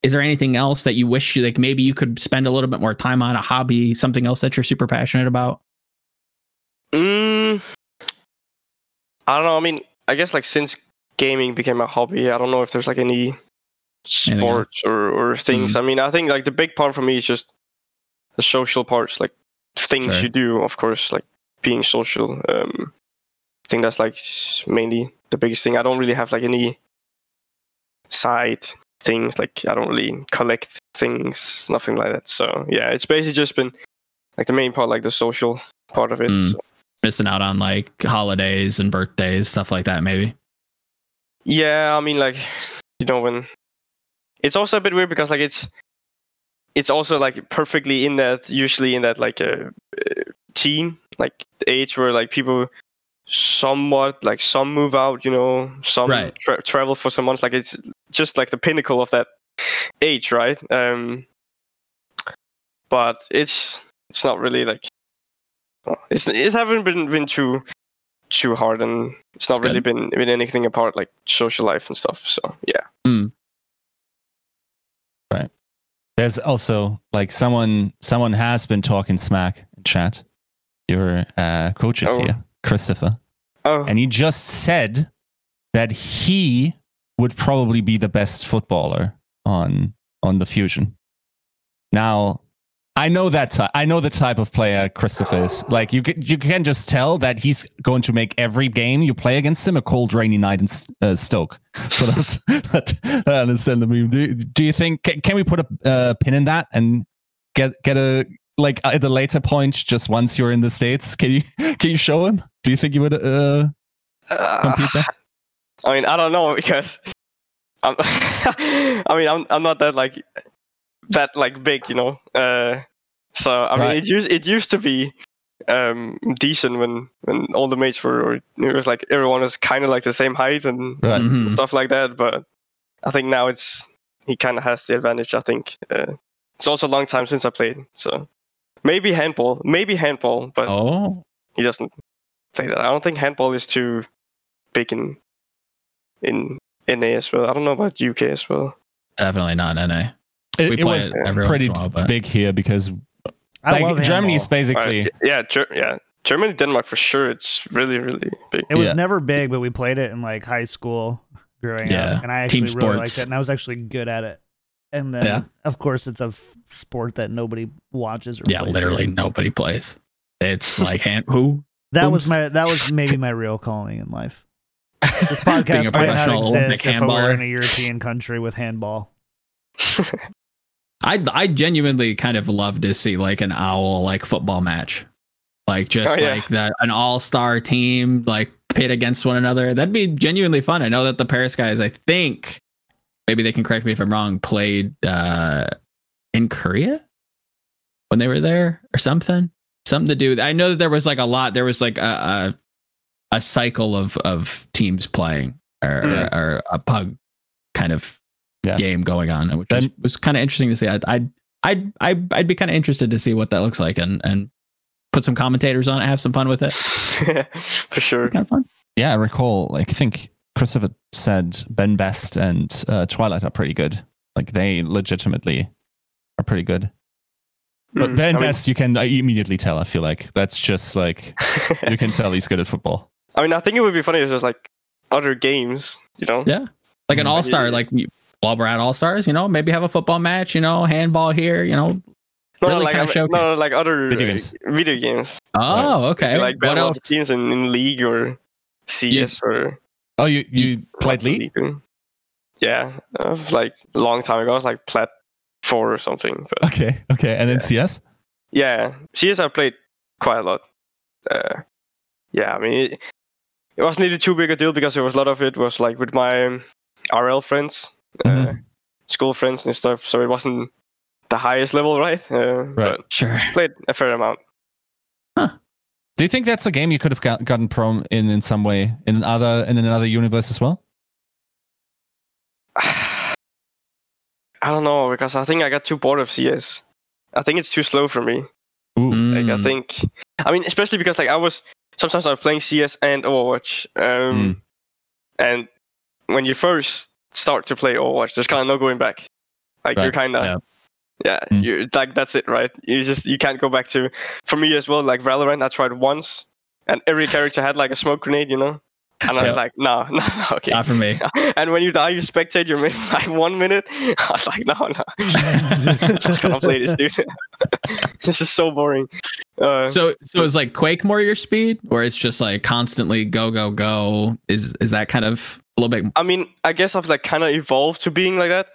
is there anything else that you wish you like maybe you could spend a little bit more time on a hobby, something else that you're super passionate about? mm, I don't know. I mean, I guess like since gaming became a hobby, I don't know if there's like any Sports or or things. I mean, I think like the big part for me is just the social parts, like things Sure. you do, of course, like being social. Um, I think that's like mainly the biggest thing. I don't really have like any side things. Like I don't really collect things, nothing like that. So yeah, it's basically just been like the main part, like the social part of it. Mm. So, Missing out on like holidays and birthdays, stuff like that, maybe. yeah, I mean, like you know when it's also a bit weird because like it's it's also like perfectly in that usually in that like a uh, teen like age where like people somewhat like some move out you know some Right. tra- travel for some months like it's just like the pinnacle of that age right um but it's it's not really like it's it haven't been been too too hard and it's not That's really good. been been anything apart like social life and stuff so yeah There's also like someone someone has been talking smack in chat. Your uh, coach is Oh. here, Christopher, oh and he just said that he would probably be the best footballer on on the fusion. Now, I know that ty- I know the type of player Christopher is. Like you, can, you can just tell that he's going to make every game you play against him a cold, rainy night in uh, Stoke. For those that understand the meme, do, do you think can, can we put a uh, pin in that and get get a like at a later point, just once you're in the states? Can you can you show him? Do you think you would uh, Uh, compete there? I mean, I don't know because I'm, I mean, I'm I'm not that like that like big, you know. Uh, so I mean, it used it used to be um decent when when all the mates were or it was like everyone was kind of like the same height and Right. Mhm. stuff like that. But I think now it's he kind of has the advantage. I think uh, it's also a long time since I played, so maybe handball, maybe handball, but Oh, he doesn't play that. I don't think handball is too big in in NA as well. I don't know about UK as well. definitely not NA. It, it was it pretty once in a while, big here because I like love Germany's handball. basically Right, yeah, Ger- yeah, Germany, Denmark for sure. It's really, really big. It was Yeah. never big, but we played it in like high school growing Yeah. up, and I actually Team really sports. liked it, and I was actually good at it. And then, Yeah. of course, it's a f- sport that nobody watches. Or Yeah, plays literally here. nobody plays. It's like hand who That was my that was maybe my real calling in life. This podcast might not exist if I were in a. European country with handball. I I genuinely kind of love to see like an owl like football match, like just Oh, yeah. like that an all star team like pit against one another. That'd be genuinely fun. I know that the Paris guys, I think, maybe they can correct me if I'm wrong, played uh in Korea when they were there or something. something to do. I know that there was like a lot. There was like a a, a cycle of of teams playing or, Mm. or a pug kind of Yeah. game going on, which was, Then- was kind of interesting to see. I'd I'd I'd I'd, I'd be kind of interested to see what that looks like and and put some commentators on it, have some fun with it. For sure. Kind of fun. Yeah, I recall. Like, I think Christopher said Ben Best and uh, Twilight are pretty good. Like, they legitimately are pretty good. But Mm, Ben I mean- Best, you can uh, immediately tell. I feel like that's just like you can tell he's good at football. I mean, I think it would be funny if there's like other games, you know? Yeah. Like an Mm. all star, like you- while we're at all stars, you know, maybe have a football match, you know, handball here, you know. No, Really like kinda showcase- no, no, like other Video uh, games. video games. Oh, okay. Like what battle of else? teams in, in League or CS or Oh, you you played League? Yeah, uh, like a long time ago. It was like Plat Four or something. But Okay, okay, and then CS. yeah, CS I played quite a lot. Uh, yeah, I mean, it, it wasn't really too big a deal because there was a lot of it was like with my um, RL friends, uh, Mhm. school friends and stuff. So it wasn't the highest level, right? Uh, Right. But Sure. played a fair amount. Do you think that's a game you could have got, gotten pro in in some way in another in another universe as well? I don't know because I think I got too bored of CS. I think it's too slow for me. Ooh, Like I Mm. think, I mean, especially because like I was sometimes I was playing CS and Overwatch, um, Mm. and when you first start to play Overwatch, there's kind of no going back. Like you're kind of, yeah. yeah, Mm. you like that's it, right? You just you can't go back to. For me as well, like Valorant, I tried once, and every character had like a smoke grenade, you know, and I was Yeah. like, no, no, okay. Not for me. And when you die, you spectate your mid like one minute. I was like, no, no, not gonna play this, dude. this is so boring. Uh, So so is like Quake more your speed, or it's just like constantly go go go? Is is that kind of a little bit? I mean, I guess I've like kind of evolved to being like that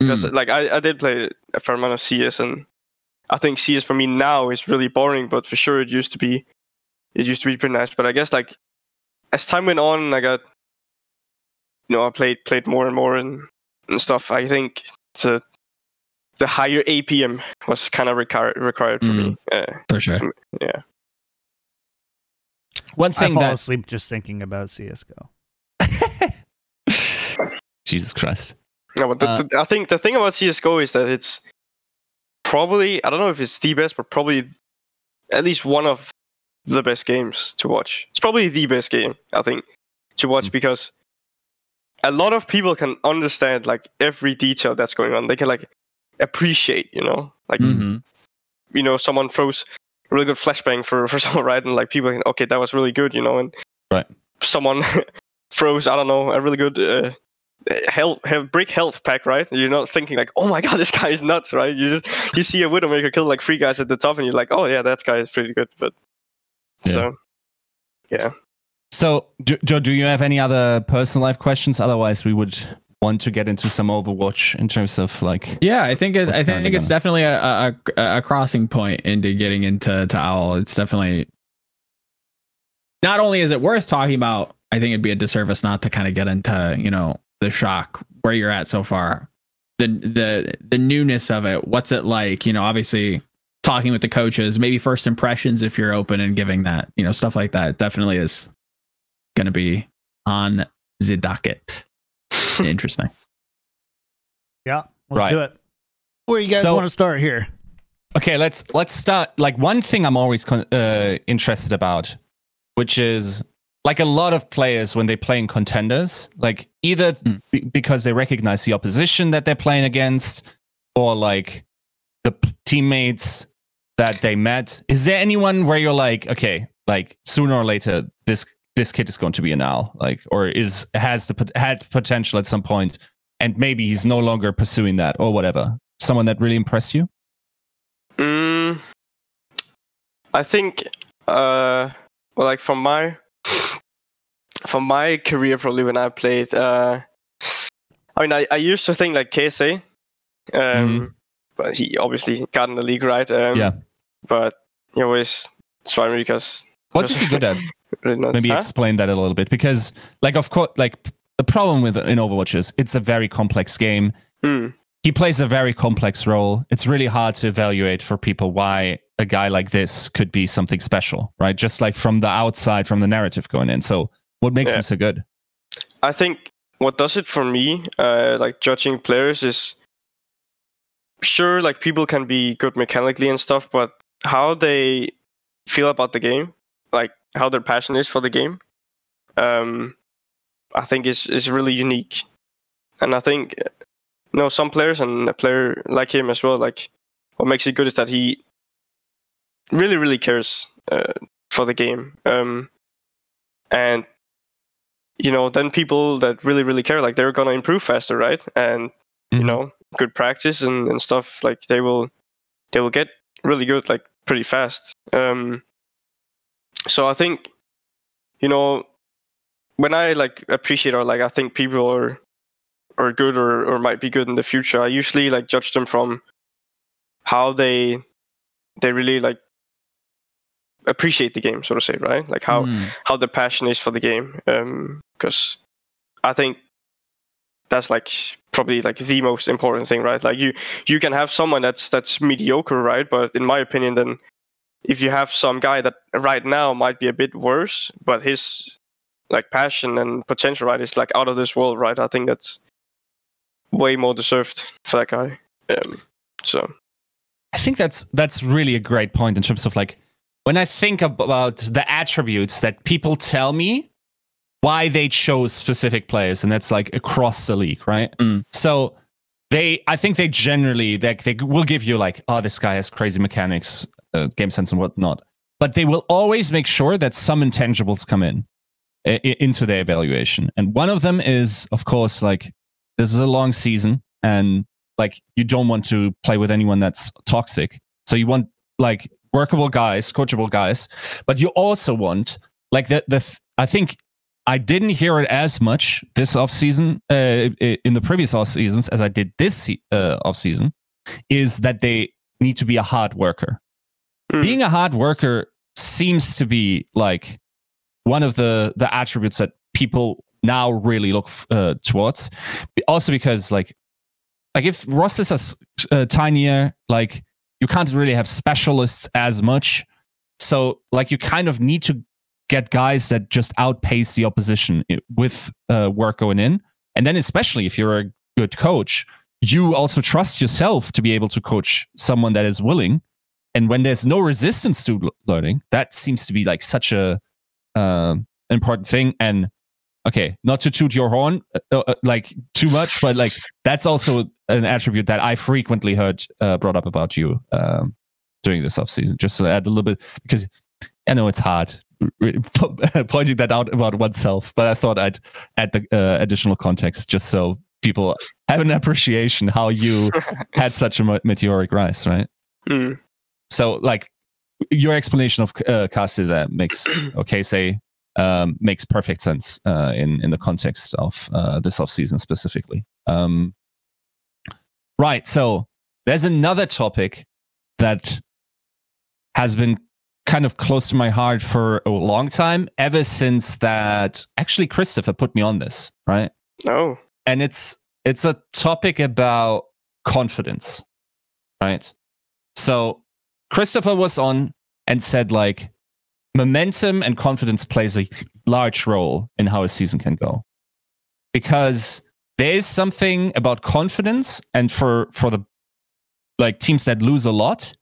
because Mm, like I, I did play a fair amount of CS and I think CS for me now is really boring, but for sure it used to be it used to be pretty nice. But I guess like as time went on, I got you know I played played more and more and, and stuff. I think the the higher APM was kind of required required for me. Uh, for sure. yeah. one thing I thing fall that asleep just thinking about CS:GO. Jesus Christ. No, but the, Uh, the, I think the thing about CS:GO is that it's probably I don't know if it's the best, but probably at least one of the best games to watch. It's probably the best game I think to watch Mm. because a lot of people can understand like every detail that's going on. They can like appreciate, you know, like mm-hmm. you know someone throws a really good flashbang for for someone right, and like people can okay that was really good, you know, and Right. someone throws I don't know a really good. Uh, health have brick health pack right you're not thinking like oh my god this guy is nuts right you just you see a widowmaker kill like three guys at the top and you're like oh yeah that guy is pretty good but Yeah. so yeah So, Jo- Joe, do you have any other personal life questions? Otherwise, we would want to get into some Overwatch in terms of like. Yeah, I think it, I kinda think it's gonna- definitely a, a a crossing point into getting into to Owl. It's definitely not only is it worth talking about. I think it'd be a disservice not to kind of get into you know the shock where you're at so far, the the the newness of it. What's it like? You know, obviously talking with the coaches, maybe first impressions if you're open and giving that, you know, stuff like that. Definitely is going to be on the docket. Interesting. Yeah, let's Right. do it. Where you guys So- want to start here? Okay, let's let's start. Like one thing I'm always con- uh, interested about, which is like a lot of players when they play in contenders, like either Mm. be- because they recognize the opposition that they're playing against, or like the p- teammates that they met. Is there anyone where you're like, okay, like sooner or later this this kid is going to be an owl, like, or is has the had potential at some point, and maybe he's no longer pursuing that or whatever. Someone that really impressed you. Mm, I think, uh, well, like from my from my career, probably when I played, uh, I mean, I, I used to think like KSA, um, but he obviously got in the league, right? Um. Yeah. But he always inspired me because What's he good at? really. Maybe Huh? explain that a little bit because, like, of course, like the problem with in Overwatch is it's a very complex game. Hmm. He plays a very complex role. It's really hard to evaluate for people why a guy like this could be something special, right? Just like from the outside, from the narrative going in. So what makes Yeah. him so good? I think what does it for me, uh, like judging players, is sure, like people can be good mechanically and stuff, but how they feel about the game, like how their passion is for the game, um, I think is is really unique. And I think, you know, some players and a player like him as well, like what makes it good is that he really, really cares uh, for the game. Um, and you know, then people that really, really care, like they're gonna improve faster, right? And you Mhm. know, good practice and, and stuff, like they will they will get really good like pretty fast. Um so I think, you know, when I like appreciate or like I think people are are good or, or might be good in the future, I usually like judge them from how they they really like appreciate the game, so to say, right? Like how Mm. how the passion is for the game. Because I think that's like probably like the most important thing, right? Like you you can have someone that's that's mediocre, right? But in my opinion, then if you have some guy that right now might be a bit worse, but his like passion and potential, right, is like out of this world, right? I think that's way more deserved for that guy. Um, so I think that's that's really a great point in terms of like when I think about the attributes that people tell me why they chose specific players, and that's like across the league, right? Mm. So they, I think they generally they they will give you like, oh, this guy has crazy mechanics, uh, game sense, and whatnot. But they will always make sure that some intangibles come in i- into their evaluation, and one of them is, of course, like this is a long season, and like you don't want to play with anyone that's toxic. So you want like workable guys, coachable guys, but you also want like the the th- I think I didn't hear it as much this off season uh, in the previous off seasons as I did this uh, off season is that they need to be a hard worker. Mm. Being a hard worker seems to be like one of the the attributes that people now really look uh, towards. Also because like like if rosters are uh, tinier, like you can't really have specialists as much. So like you kind of need to get guys that just outpace the opposition with uh, work going in, and then especially if you're a good coach, you also trust yourself to be able to coach someone that is willing. And when there's no resistance to learning, that seems to be like such a um important thing. And okay, not to toot your horn uh, uh, like too much, but like that's also an attribute that I frequently heard uh, brought up about you um, during this off season. Just to add a little bit because I know it's hard pointing that out about oneself, but I thought I'd add the uh, additional context just so people have an appreciation how you had such a meteoric rise, right? mm, So, like your explanation of uh, Casti that makes okay, say um, makes perfect sense uh, in in the context of uh, this off season specifically. Um, right. So there's another topic that has been kind of close to my heart for a long time, ever since that actually Christopher put me on this, right? oh. And it's it's a topic about confidence right? So christopher was on and said like momentum and confidence plays a large role in how a season can go. Because there is something about confidence and for for the like teams that lose a lot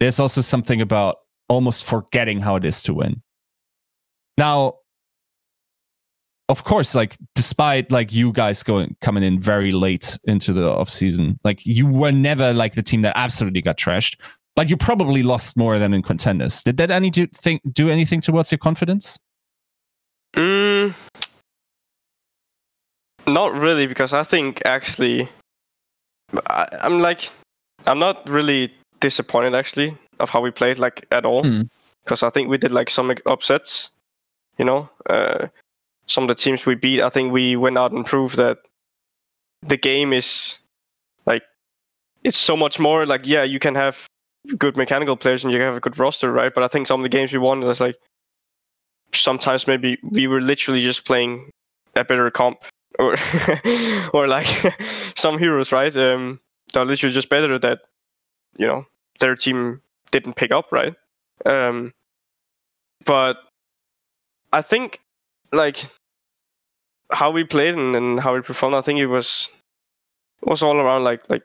there's also something about almost forgetting how it is to win. Now of course like despite like you guys going coming in very late into the off season like you were never like the team that absolutely got trashed but you probably lost more than in contenders. Did that any do think do anything towards your confidence? Mm, not really, because I think actually, I, I'm like, I'm not really disappointed actually of how we played like at all, Hmm. because I think we did like some upsets. You know, uh, some of the teams we beat, I think we went out and proved that the game is like it's so much more. Like, yeah, you can have good mechanical players and you can have a good roster, right? But I think some of the games we won, was like sometimes maybe we were literally just playing a better comp or or like some heroes right um they're literally just better that you know their team didn't pick up, right? Um, but I think like how we played and, and how we performed, I think it was was all around like like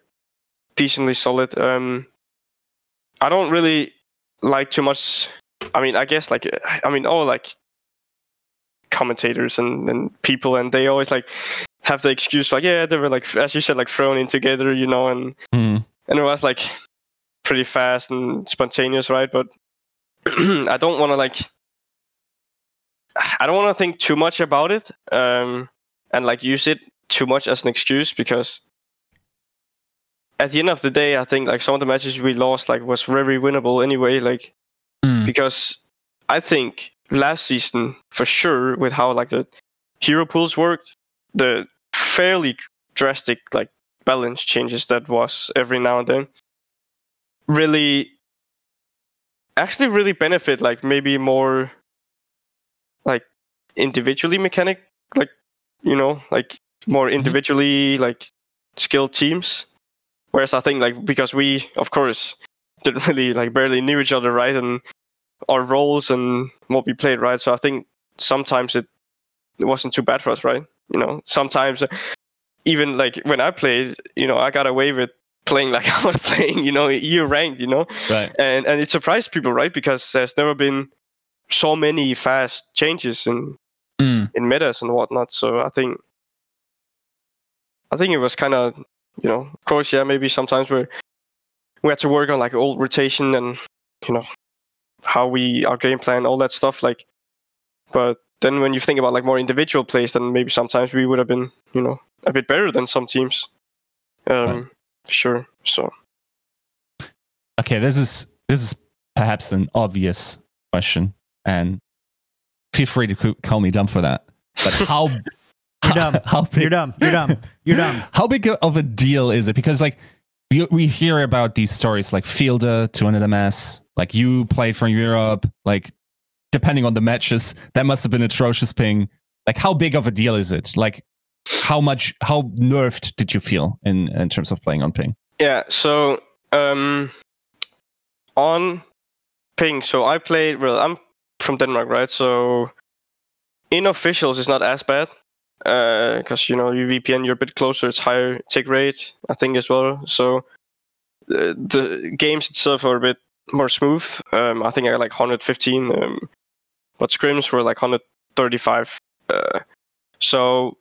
decently solid. Um, I don't really like too much. I mean, I guess like I mean, all like commentators and, and people, and they always like have the excuse like, yeah, they were like as you said, like thrown in together, you know, and Mm. and it was like pretty fast and spontaneous, right? But I don't want to like I don't want to think too much about it um, and like use it too much as an excuse because at the end of the day, I think like some of the matches we lost like was very winnable anyway. Like Mm. because I think last season for sure with how like the hero pools worked, the fairly drastic like balance changes that was every now and then really actually really benefit like maybe more like individually mechanic like you know like more mm-hmm. individually like skilled teams. Whereas i think like because we of course didn't really like barely knew each other right and our roles and what we played right? So i think sometimes it, it wasn't too bad for us right? You know sometimes even like when i played you know i got away with playing like i was playing you know year ranked you know Right. and and it surprised people right because there's never been so many fast changes in Mm. in metas and whatnot so i think i think it was kind of you know of course yeah maybe sometimes we we had to work on like old rotation and you know how we our game plan all that stuff like but then when you think about like more individual plays then maybe sometimes we would have been you know a bit better than some teams um Right. Sure so Okay, this is this is perhaps an obvious question, and feel free to call me dumb for that. But how You're dumb. how big, You're dumb. You're dumb. You're dumb. how big of a deal is it? Because like we, we hear about these stories like Fielder, 200 MS, like you played from Europe, like depending on the matches, that must have been atrocious ping. Like how big of a deal is it? Like how much how nerfed did you feel in in terms of playing on ping? Yeah, so um on ping, so I played well, I'm from Denmark, right? So in officials it's not as bad. Uh because you know, you VPN you're a bit closer, it's higher tick rate, I think as well. So the, the games itself are a bit more smooth. Um I think I got like 115 um but scrims were like 135. Uh so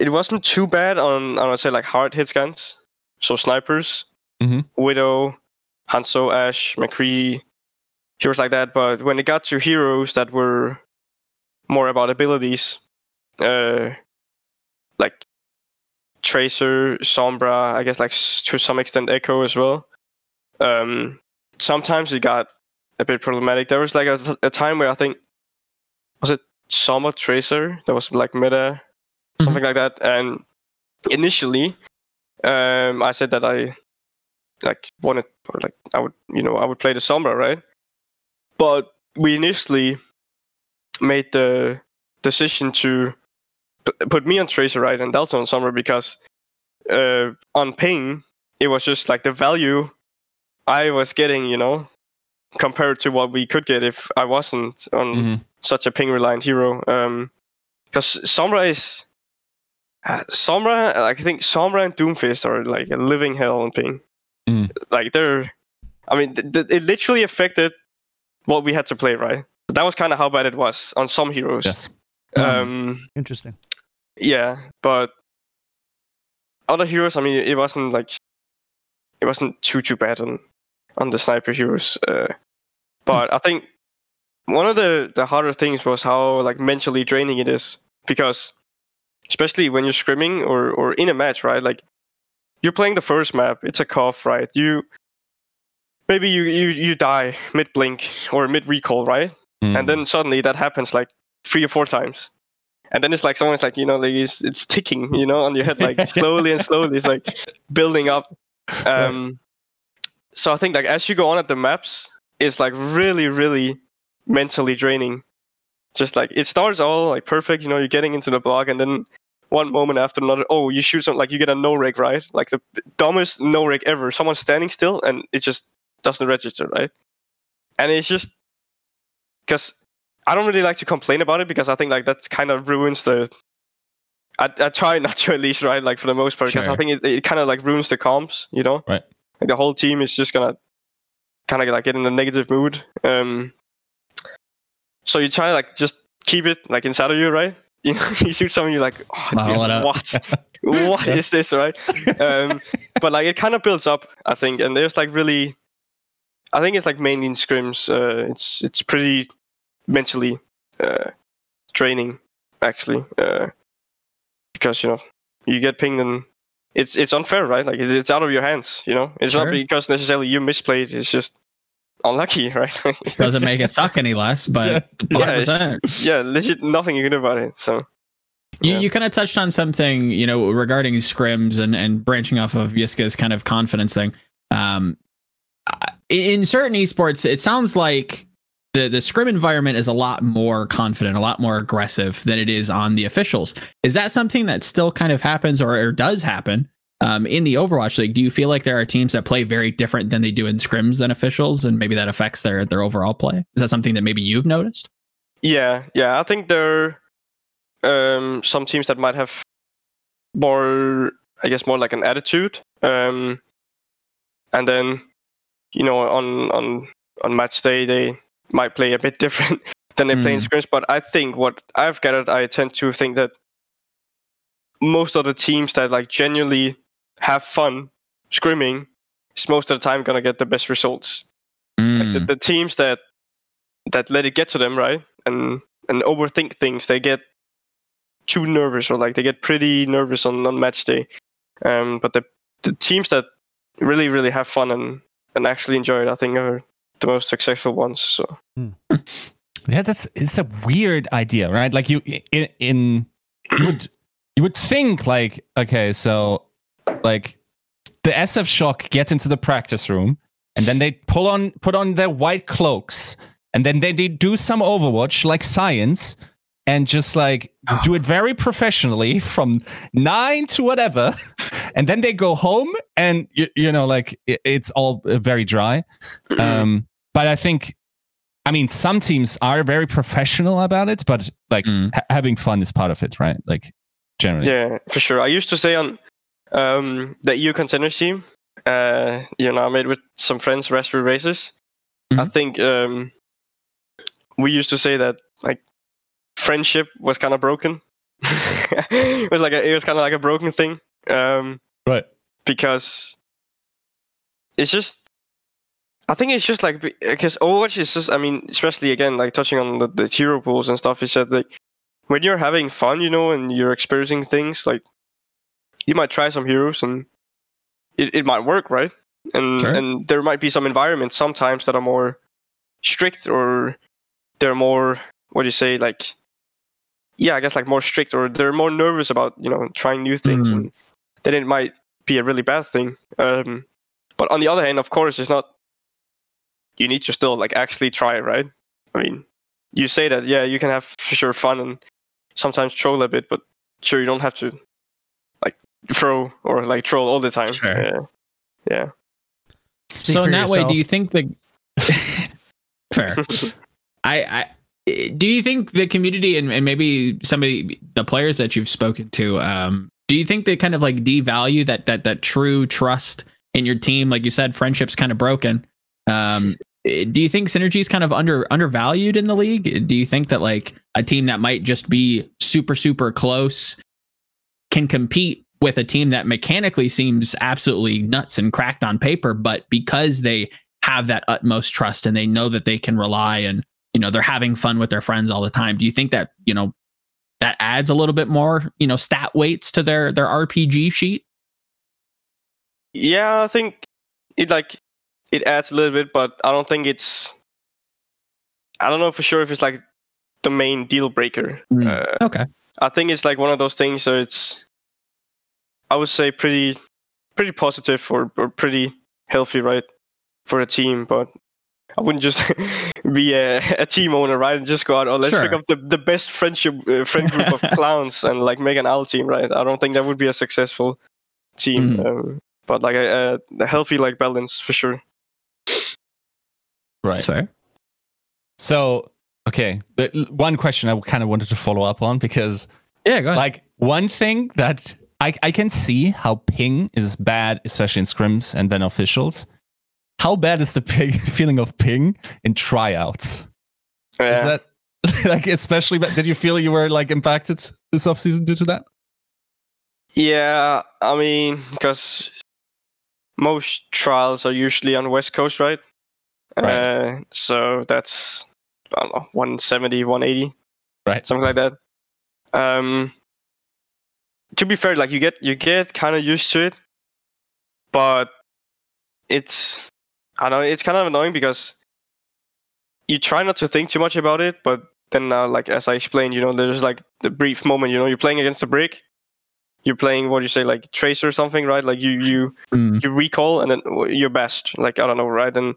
it wasn't too bad on I would say like hard hit scans. So snipers, Mhm. Widow, Hanzo, Ash, McCree, heroes like that. But when it got to heroes that were more about abilities, uh, like Tracer, Sombra, I guess like to some extent Echo as well. Um, sometimes it got a bit problematic. There was like a, a time where I think was it Sombra Tracer that was like meta, something like that. And initially, um, I said that I like wanted or like I would you know I would play the Sombra right, but we initially made the decision to p- put me on Tracer right and Delta on Sombra because uh, on ping it was just like the value I was getting you know compared to what we could get if I wasn't on Mhm. such a ping reliant hero. Um, because Sombra is uh, Sombra, like I think Sombra and Doomfist are like a living hell on ping. Mm. Like they're, I mean, th- th- it literally affected what we had to play, right? That was kind of how bad it was on some heroes. Yes. Um, Interesting. yeah, but other heroes, I mean, it wasn't like it wasn't too too bad on on the sniper heroes. Uh, but I think one of the the harder things was how like mentally draining it is because especially when you're scrimming or or in a match, right? Like you're playing the first map, it's a cough, right? You maybe you you you die mid blink or mid recall, right? Mm. and then suddenly that happens like three or four times and then it's like someone's like you know like it's, it's ticking you know on your head like slowly and slowly it's like building up um so i think like as you go on at the maps it's like really really mentally draining just like it starts all like perfect you know you're getting into the block and then one moment after another oh you shoot something like you get a no reg right like the dumbest no reg ever someone's standing still and it just doesn't register, right? And it's just because I don't really like to complain about it because I think like that kind of ruins the. I, I try not to at least, right? Like for the most part, because I think it, it kind of like ruins the comps, you know. Right. Like the whole team is just gonna kind of like get in a negative mood. Um. So you try like just keep it like inside of you, right? You know, you shoot something, you're like, oh, dude, what? what is this, right? Um, but like it kind of builds up, I think, and there's like really, I think it's like mainly in scrims. Uh, it's it's pretty mentally uh, draining, actually, uh, because you know you get pinged and it's it's unfair, right? Like it's out of your hands. You know, it's not because necessarily you misplayed. It's just unlucky, right? Doesn't make it suck any less, but Yeah, 100%. yeah, legit nothing you can do about it. So You, Yeah. you kind of touched on something, you know, regarding scrims and, and branching off of Yiska's kind of confidence thing. Um, in certain esports, it sounds like the, the scrim environment is a lot more confident, a lot more aggressive than it is on the officials. Is that something that still kind of happens or, or does happen um, in the Overwatch League? Do you feel like there are teams that play very different than they do in scrims than officials, and maybe that affects their their overall play? Is that something that maybe you've noticed? Yeah, yeah. I think there are um, some teams that might have more, I guess, more like an attitude. Um, and then, you know, on on on match day, they might play a bit different than they play in scrims. But I think what I've gathered, I tend to think that most of the teams that like genuinely have fun scrimming is most of the time gonna get the best results. Mm. the, the teams that that let it get to them right? And and overthink things they get too nervous or like they get pretty nervous on, on match day. Um but the the teams that really really have fun and and actually enjoy it i think are the most successful ones so. Yeah, that's it's a weird idea, right? Like you in, in you would you would think like okay, so like the SF Shock get into the practice room and then they pull on put on their white cloaks and then they, they do some Overwatch like science and just like do it very professionally from nine to whatever, and then they go home and you, you know like it, it's all uh, very dry. Um, but I think, I mean, some teams are very professional about it, but like Mm. ha- having fun is part of it, right? Like generally. yeah for sure i used to say on um the eu contenders team uh you know i made with some friends raspberry races i Mhm. think um we used to say that like friendship was kind of broken it was like a, it was kind of like a broken thing um Right. because it's just I think it's just like because Overwatch is just I mean especially again like touching on the, the hero pools and stuff is that like when you're having fun you know and you're experiencing things like you might try some heroes and it, it might work right and Sure. and there might be some environments sometimes that are more strict or they're more what do you say like yeah I guess like more strict or they're more nervous about you know trying new things Mhm. and then it might be a really bad thing um but on the other hand of course it's not you need to still like actually try it, right i mean you say that yeah you can have for sure fun and sometimes troll a bit but sure you don't have to throw or like troll all the time Sure. yeah yeah so in that way, do you think the fair? I, I do you think the community and, and maybe some of the, the players that you've spoken to, um, do you think they kind of like devalue that that that true trust in your team? Like you said, friendship's kind of broken. Um, do you think synergy is kind of under undervalued in the league? Do you think that like a team that might just be super super close can compete with a team that mechanically seems absolutely nuts and cracked on paper, but because they have that utmost trust and they know that they can rely and you know they're having fun with their friends all the time. Do you think that you know that adds a little bit more you know stat weights to their their RPG sheet? yeah i think it like it adds a little bit but i don't think it's i don't know for sure if it's like the main deal breaker Mm. uh, Okay, I think it's like one of those things. So it's, I would say, pretty, pretty positive or, or pretty healthy, right, for a team. But I wouldn't just be a, a team owner, right, and just go out. Oh, let's pick up the, the best friendship uh, friend group of clowns and like make an owl team, right? I don't think that would be a successful team. Mhm. Um, but like a, a, a healthy like balance for sure. Right. That's. So, okay, the one question I kind of wanted to follow up on because, Yeah, go ahead. like, one thing that I I can see how ping is bad, especially in scrims and then officials. How bad is the ping, feeling of ping in tryouts? Yeah. Is that like especially? Did you feel you were like impacted this offseason due to that? Yeah, I mean, because most trials are usually on West Coast, right? Right. Uh, so that's I don't know, 170, 180, Right. something like that. Um, to be fair, like you get you get kind of used to it, but it's I don't know, it's kind of annoying because you try not to think too much about it, but then uh, like as I explained, you know, there's like the brief moment, you know, you're playing against a brick, you're playing what you say, like tracer or something, right? Like you you Mm. you recall and then w- your best, like I don't know, right? And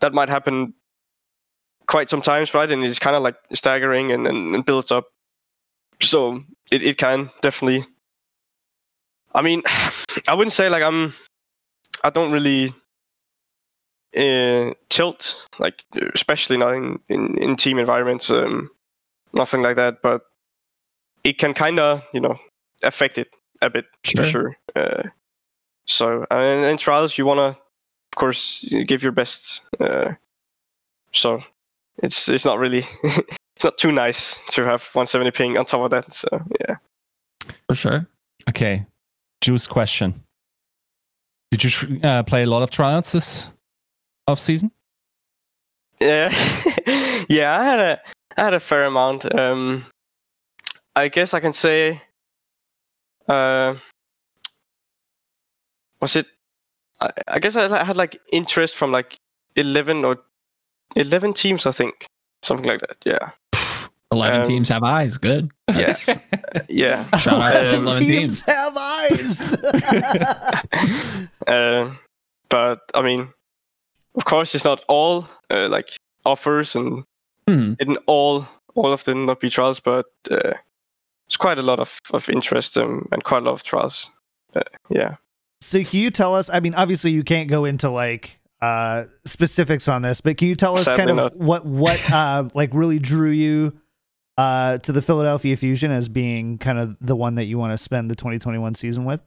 that might happen quite sometimes, right? And it's kind of like staggering and, and, and builds up. So it, it can definitely. I mean, I wouldn't say like I'm. I don't really uh, tilt, like especially not in, in, in team environments, um, nothing like that. But it can kind of, you know, affect it a bit for sure. Uh, so and in trials, you wanna, of course, give your best. Uh, so it's it's not really it's not too nice to have 170 ping on top of that. So yeah. For sure. Okay, Juice question. Did you uh, play a lot of tryouts this off season? Yeah, yeah. I had a I had a fair amount. Um, I guess I can say. Uh, was it? I, I guess I had like interest from like eleven or eleven teams. I think something like that. Yeah, 11 Um, teams have eyes. Good. yeah, yeah. Shout out to those Um, 11 teams teams. have eyes. Uh, but I mean, of course, it's not all uh, like offers and didn't all all of them not be trials, but uh, it's quite a lot of, of interest um, and quite a lot of trials. Uh, yeah. so can you tell us? I mean, obviously you can't go into like uh specifics on this, but can you tell us Sadly kind of not. what what uh like really drew you uh to the Philadelphia Fusion as being kind of the one that you want to spend the 2021 season with?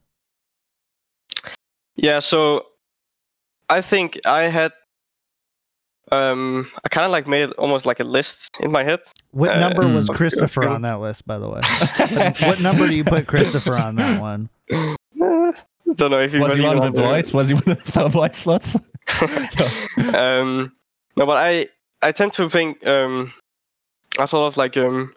Yeah, so I think I had um I kind of like made it almost like a list in my head. What Uh, number was mm. Christopher on that list, by the way? what number do you put Christopher on that one? Uh, don't know if you Was he one of the want whites? Was he one of the white slots? um no, but I I tend to think um I thought of like um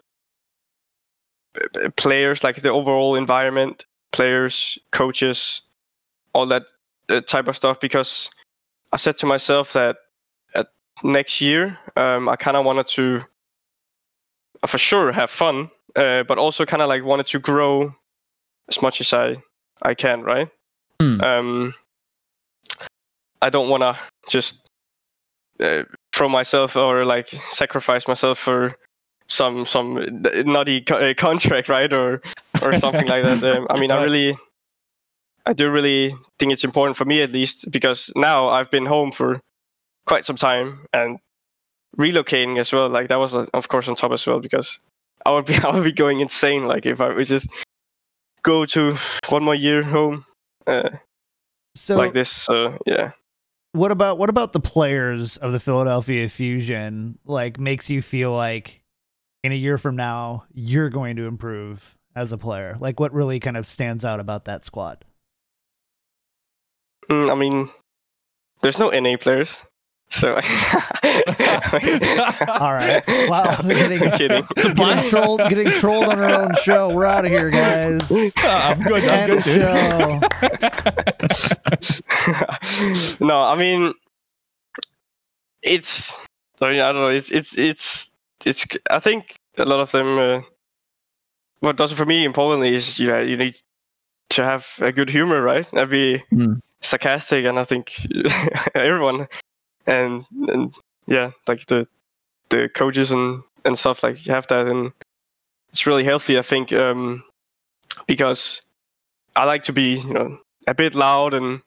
players like the overall environment, players, coaches, all that uh, type of stuff because I said to myself that at next year um, I kind of wanted to uh, for sure have fun, uh, but also kind of like wanted to grow as much as I I can, right? Hmm. Um, I don't want to just uh, throw myself or like sacrifice myself for some some nutty co- uh, contract, right? Or or something like that. Um, I mean, I really, I do really think it's important for me at least because now I've been home for quite some time and relocating as well. Like that was uh, of course on top as well because I would be I would be going insane like if I would just go to one more year home uh, So like this. So yeah. what about what about the players of the Philadelphia Fusion like makes you feel like in a year from now you're going to improve as a player? Like what really kind of stands out about that squad? Mm, I mean, there's no NA players, so. All right. Wow. Getting, kidding. getting trolled getting trolled on our own show. We're out of here, guys. I'm good. I'm End good, show. no, I mean, it's. Sorry, I don't know. It's it's it's it's. I think a lot of them. Uh, what does it for me importantly is you know, you need to have a good humor, right? And be Hmm. sarcastic, and I think everyone, and and yeah, like the the coaches and and stuff like you have that, and it's really healthy. I think um, because I like to be you know a bit loud and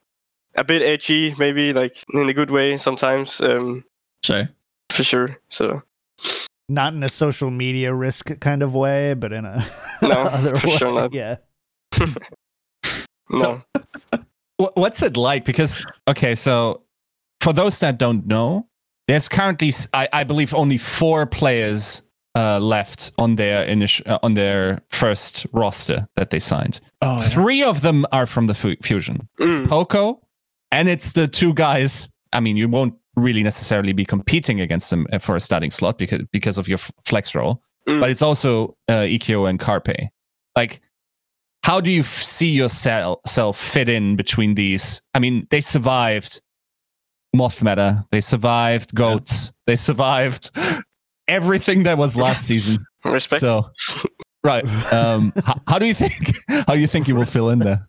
a bit edgy, maybe like in a good way sometimes. Um, So for sure. So Not in a social media risk kind of way, but in a No, other for way. sure not. Yeah. no, So- What's it like? Because okay, so for those that don't know, there's currently I believe only four players uh, left on their initial uh, on their first roster that they signed. oh, Three of them are from the fu- fusion. Mm, Poko, and it's the two guys. I mean, you won't really necessarily be competing against them uh, for a starting slot because because of your flex role, Mm. but it's also uh, Eqo and Carpe. Like, how do you f- see yourself fit in between these? I mean, they survived Moth Meta, they survived Goats, they survived everything that was last season. respect. So, right, um, how, how do you think? How do you think you will fill in there?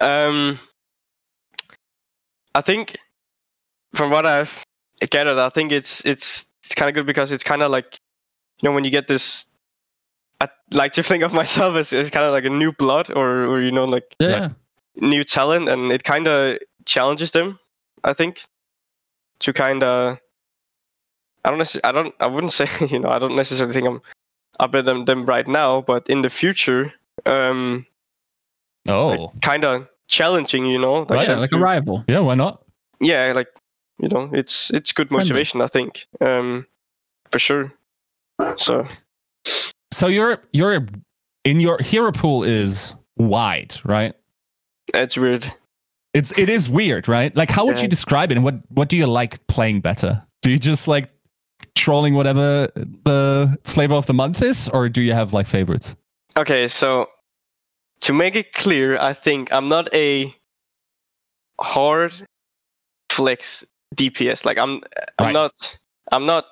Um, I think from what I've gathered, I think it's it's it's kind of good because it's kind of like you know when you get this. I like to think of myself as, as kind of like a new blood or or you know like yeah. new talent, and it kind of challenges them. I think to kind of. I don't. Necess- I don't. I wouldn't say. You know. I don't necessarily think I'm up better than them right now, but in the future, um, Oh, kind of challenging. You know. Right, yeah, them like a rival. yeah, why not? yeah like you know it's it's good Friendly. motivation i think um for sure so So your your in your hero pool is wide, right? it's weird It's it is weird, right? Like how would Yeah. you describe it and what what do you like playing better? Do you just like trolling whatever the flavor of the month is or do you have like favorites? okay so to make it clear i think i'm not a hard flex dps like i'm i'm Right. not i'm not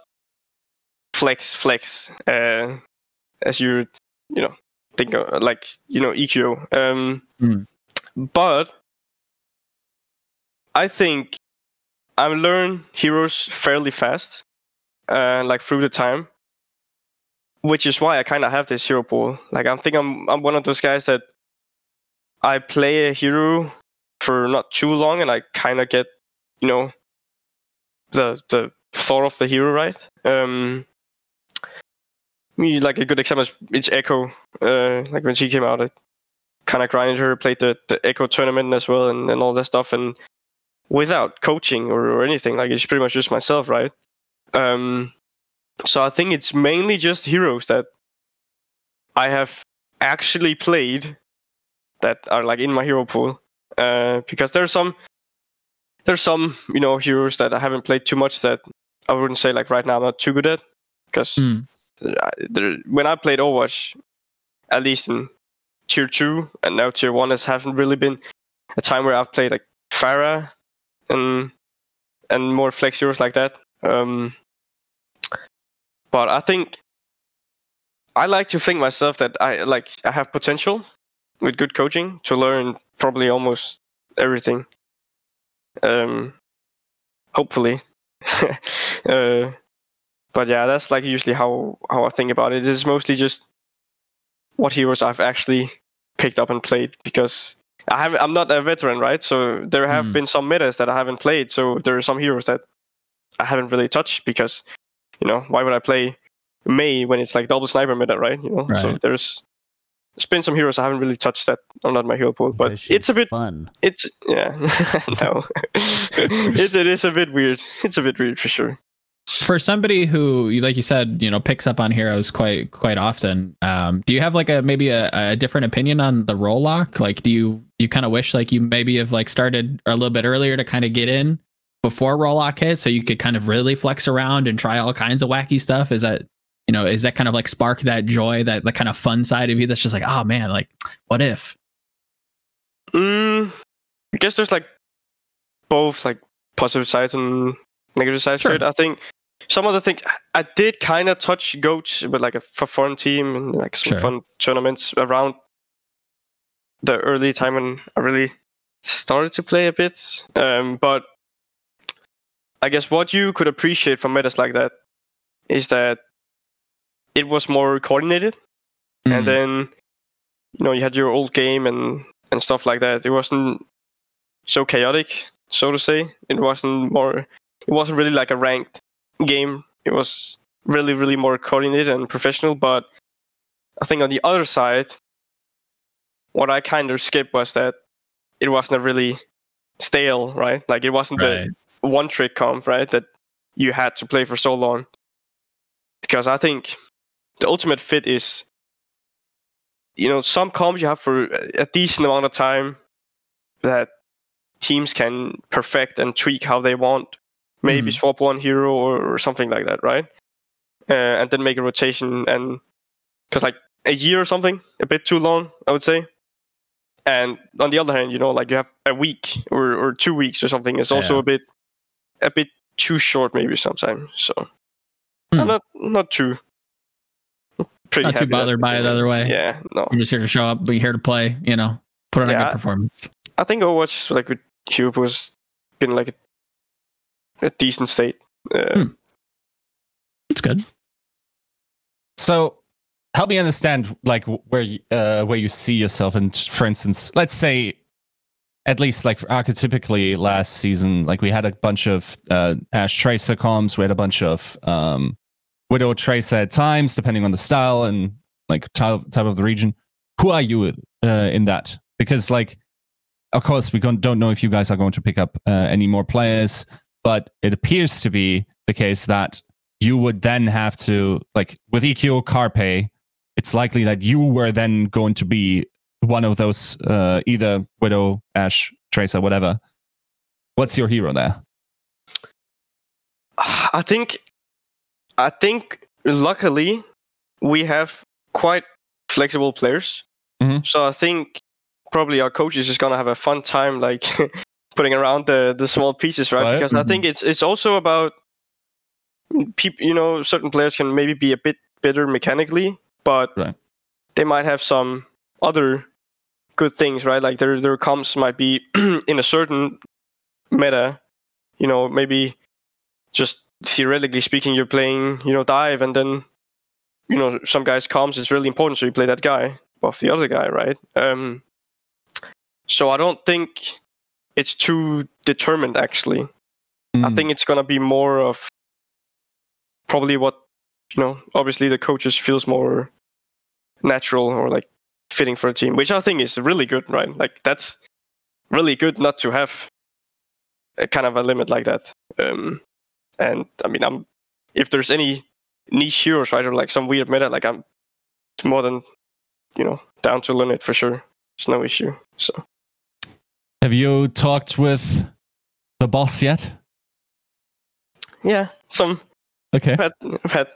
flex flex uh as you you know think of, like you know Eqo um Hmm. but i think i learn heroes fairly fast uh like through the time which is why i kind of have this hero pool like i think i'm i'm one of those guys that i play a hero for not too long and i kind of get you know the the thought of the hero right? Um like a good example is echo uh like when she came out i kind of grinded her played the the echo tournament as well and, and all that stuff and without coaching or, or anything like it's pretty much just myself right? Um so i think it's mainly just heroes that i have actually played that are like in my hero pool uh because there's some there's some you know heroes that i haven't played too much that i wouldn't say like right now i'm not too good at because there, when I played Overwatch, at least in tier two and now tier one, has haven't really been a time where I've played like Pharah and and more flex heroes like that. Um, but I think I like to think myself that I like I have potential with good coaching to learn probably almost everything. Um, hopefully. uh, but yeah, that's like usually how how I think about it. It's mostly just what heroes I've actually picked up and played because I have I'm not a veteran, right? So there have Hmm. been some metas that I haven't played. So there are some heroes that I haven't really touched because you know why would I play Mei when it's like double sniper meta, right? You know, right. so there's there's been some heroes I haven't really touched that are not my hero pool, but it's a bit fun. it's yeah no it, it is a bit weird. It's a bit weird for sure. for somebody who you- like you said you know picks up on heroes quite quite often um do you have like a maybe a, a different opinion on the role lock like do you you kind of wish like you maybe have like started a little bit earlier to kind of get in before role lock hit so you could kind of really flex around and try all kinds of wacky stuff is that you know is that kind of like spark that joy that the kind of fun side of you that's just like oh man like what if Mm, I guess there's like both like positive sides and negative sides Sure. to it. I think some of the things I did kind of touch goats but like a for fun team and like some Sure. fun tournaments around the early time when I really started to play a bit. Um, but I guess what you could appreciate from metas like that is that it was more coordinated Mm, and then you know you had your old game and and stuff like that it wasn't so chaotic so to say it wasn't more it wasn't really like a ranked game. It was really, really more coordinated and professional. But I think on the other side, what I kind of skipped was that it wasn't really stale, right? Like it wasn't Right. the one trick comp, right? That you had to play for so long. Because I think the ultimate fit is, you know, some comps you have for a decent amount of time that teams can perfect and tweak how they want. Maybe swap one hero or, or something like that, right? Uh, and then make a rotation and because like a year or something, a bit too long, I would say. And on the other hand, you know, like you have a week or, or two weeks or something. It's also Yeah. a bit a bit too short, maybe sometimes. So Hmm. Not not too pretty Not too bothered by it other way. Yeah, no. You're just here to show up, be here to play, you know, put on a good performance. I think Overwatch like with Cube was been like a, a decent state. Uh, Hmm. It's good. So help me understand like where you, uh, where you see yourself and for instance let's say at least like archetypically last season like we had a bunch of uh, ash tracer comms we had a bunch of um, widow tracer at times depending on the style and like type, type of the region who are you uh, in that because like of course we don't know if you guys are going to pick up uh, any more players but it appears to be the case that you would then have to like with Eqo Carpe, it's likely that you were then going to be one of those uh, either Widow, Ash, Tracer, whatever. What's your hero there? I think, I think luckily we have quite flexible players. Mhm. So I think probably our coaches is gonna have a fun time like putting around the the small pieces, right? Right. Because I think it's it's also about people. You know, certain players can maybe be a bit better mechanically, but Right. they might have some other good things, right? Like their their comps might be in a certain meta. You know, maybe just theoretically speaking, you're playing, you know, dive, and then, you know, some guy's comms is really important, so you play that guy above the other guy, right? Um, so I don't think it's too determined, actually. I Hmm. think it's gonna be more of probably what, you know, obviously the coaches feels more natural or like fitting for a team, which I think is really good, right? Like that's really good not to have a kind of a limit like that. Um, and I mean, I'm if there's any niche heroes, right, or like some weird meta, like I'm more than you know down to learn it for sure. It's no issue. So Have you talked with the boss yet? yeah, some Okay. I've had, I've had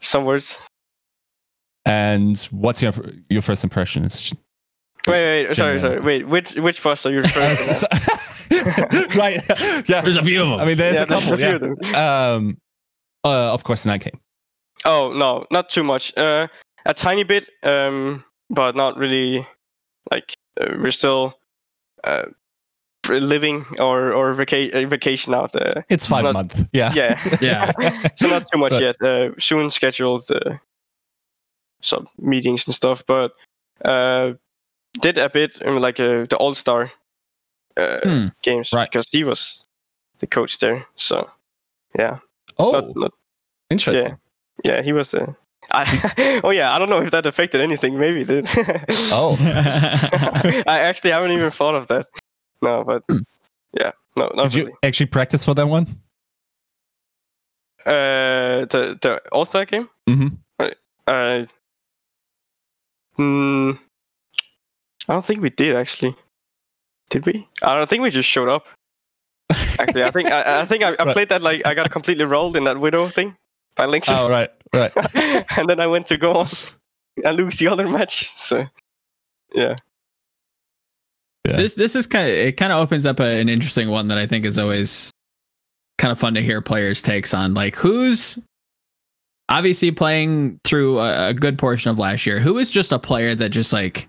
some words. And what's your your first impression? It's Wait, wait, sorry, sorry. Wait, which which boss are you referring to? right. Yeah. There's a few of them. I mean, there's yeah, a couple. there's a few yeah. of them. Um, uh, of course, Night King. Oh no, not too much. Uh, a tiny bit, um, but not really. Like uh, we're still uh, living or or vaca- uh, vacation out there. It's five Not- months. Yeah. Yeah, Yeah. so not too much Right. yet. Uh, soon scheduled uh, some meetings and stuff, but uh, did a bit um, like uh, the All Star uh, Hmm. games Right. because he was the coach there. So yeah, Oh, not, not interesting. yeah, yeah, he was the. I, oh yeah, I don't know if that affected anything. Maybe it did. Oh. I actually haven't even thought of that. No, but yeah, no, not Did you actually practice for that one? Uh, the the All Star game. Mm-hmm. Uh, mm, I don't think we did actually. Did we? I don't think we just showed up. Actually, I think I, I think I, I Right. played that like I got completely rolled in that widow thing by Lynx, Oh, right, right. and then I went to go on and lose the other match. So yeah, Yeah. This this is kind of it kind of opens up a, an interesting one that I think is always kind of fun to hear players' takes on. Like who's obviously playing through a, a good portion of last year. Who is just a player that just like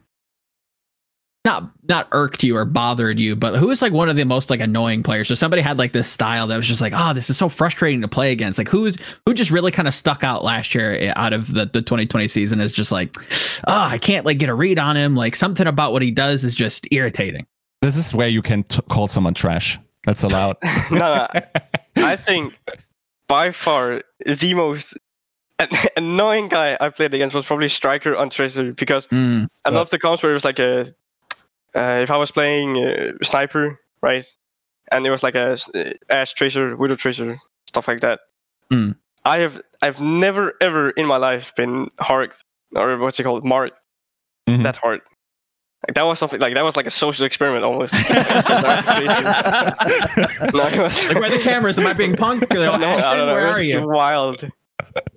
not not irked you or bothered you, but who was like one of the most like annoying players? So somebody had like this style that was just like, oh, this is so frustrating to play against. Like who's who just really kind of stuck out last year eh, out of the, the 2020 season is just like, oh, I can't like get a read on him. Like something about what he does is just irritating. This is where you can t- call someone trash. That's allowed. no, no, I I think by far the most an- annoying guy I played against was probably Striker on Tracer because Mm, I Yeah. love the comps where it was like a uh, if I was playing uh, Sniper, right, and it was like a uh, Ash Tracer, Widow Tracer, stuff like that. Hmm. I have I've never ever in my life been hard or what's it called marked Mhm. that hard. Like that was something like that was like a social experiment almost. That was crazy. No, was- like where are the cameras? Am I being punked? They're like, no, I "Ashton, where It are was just you? wild.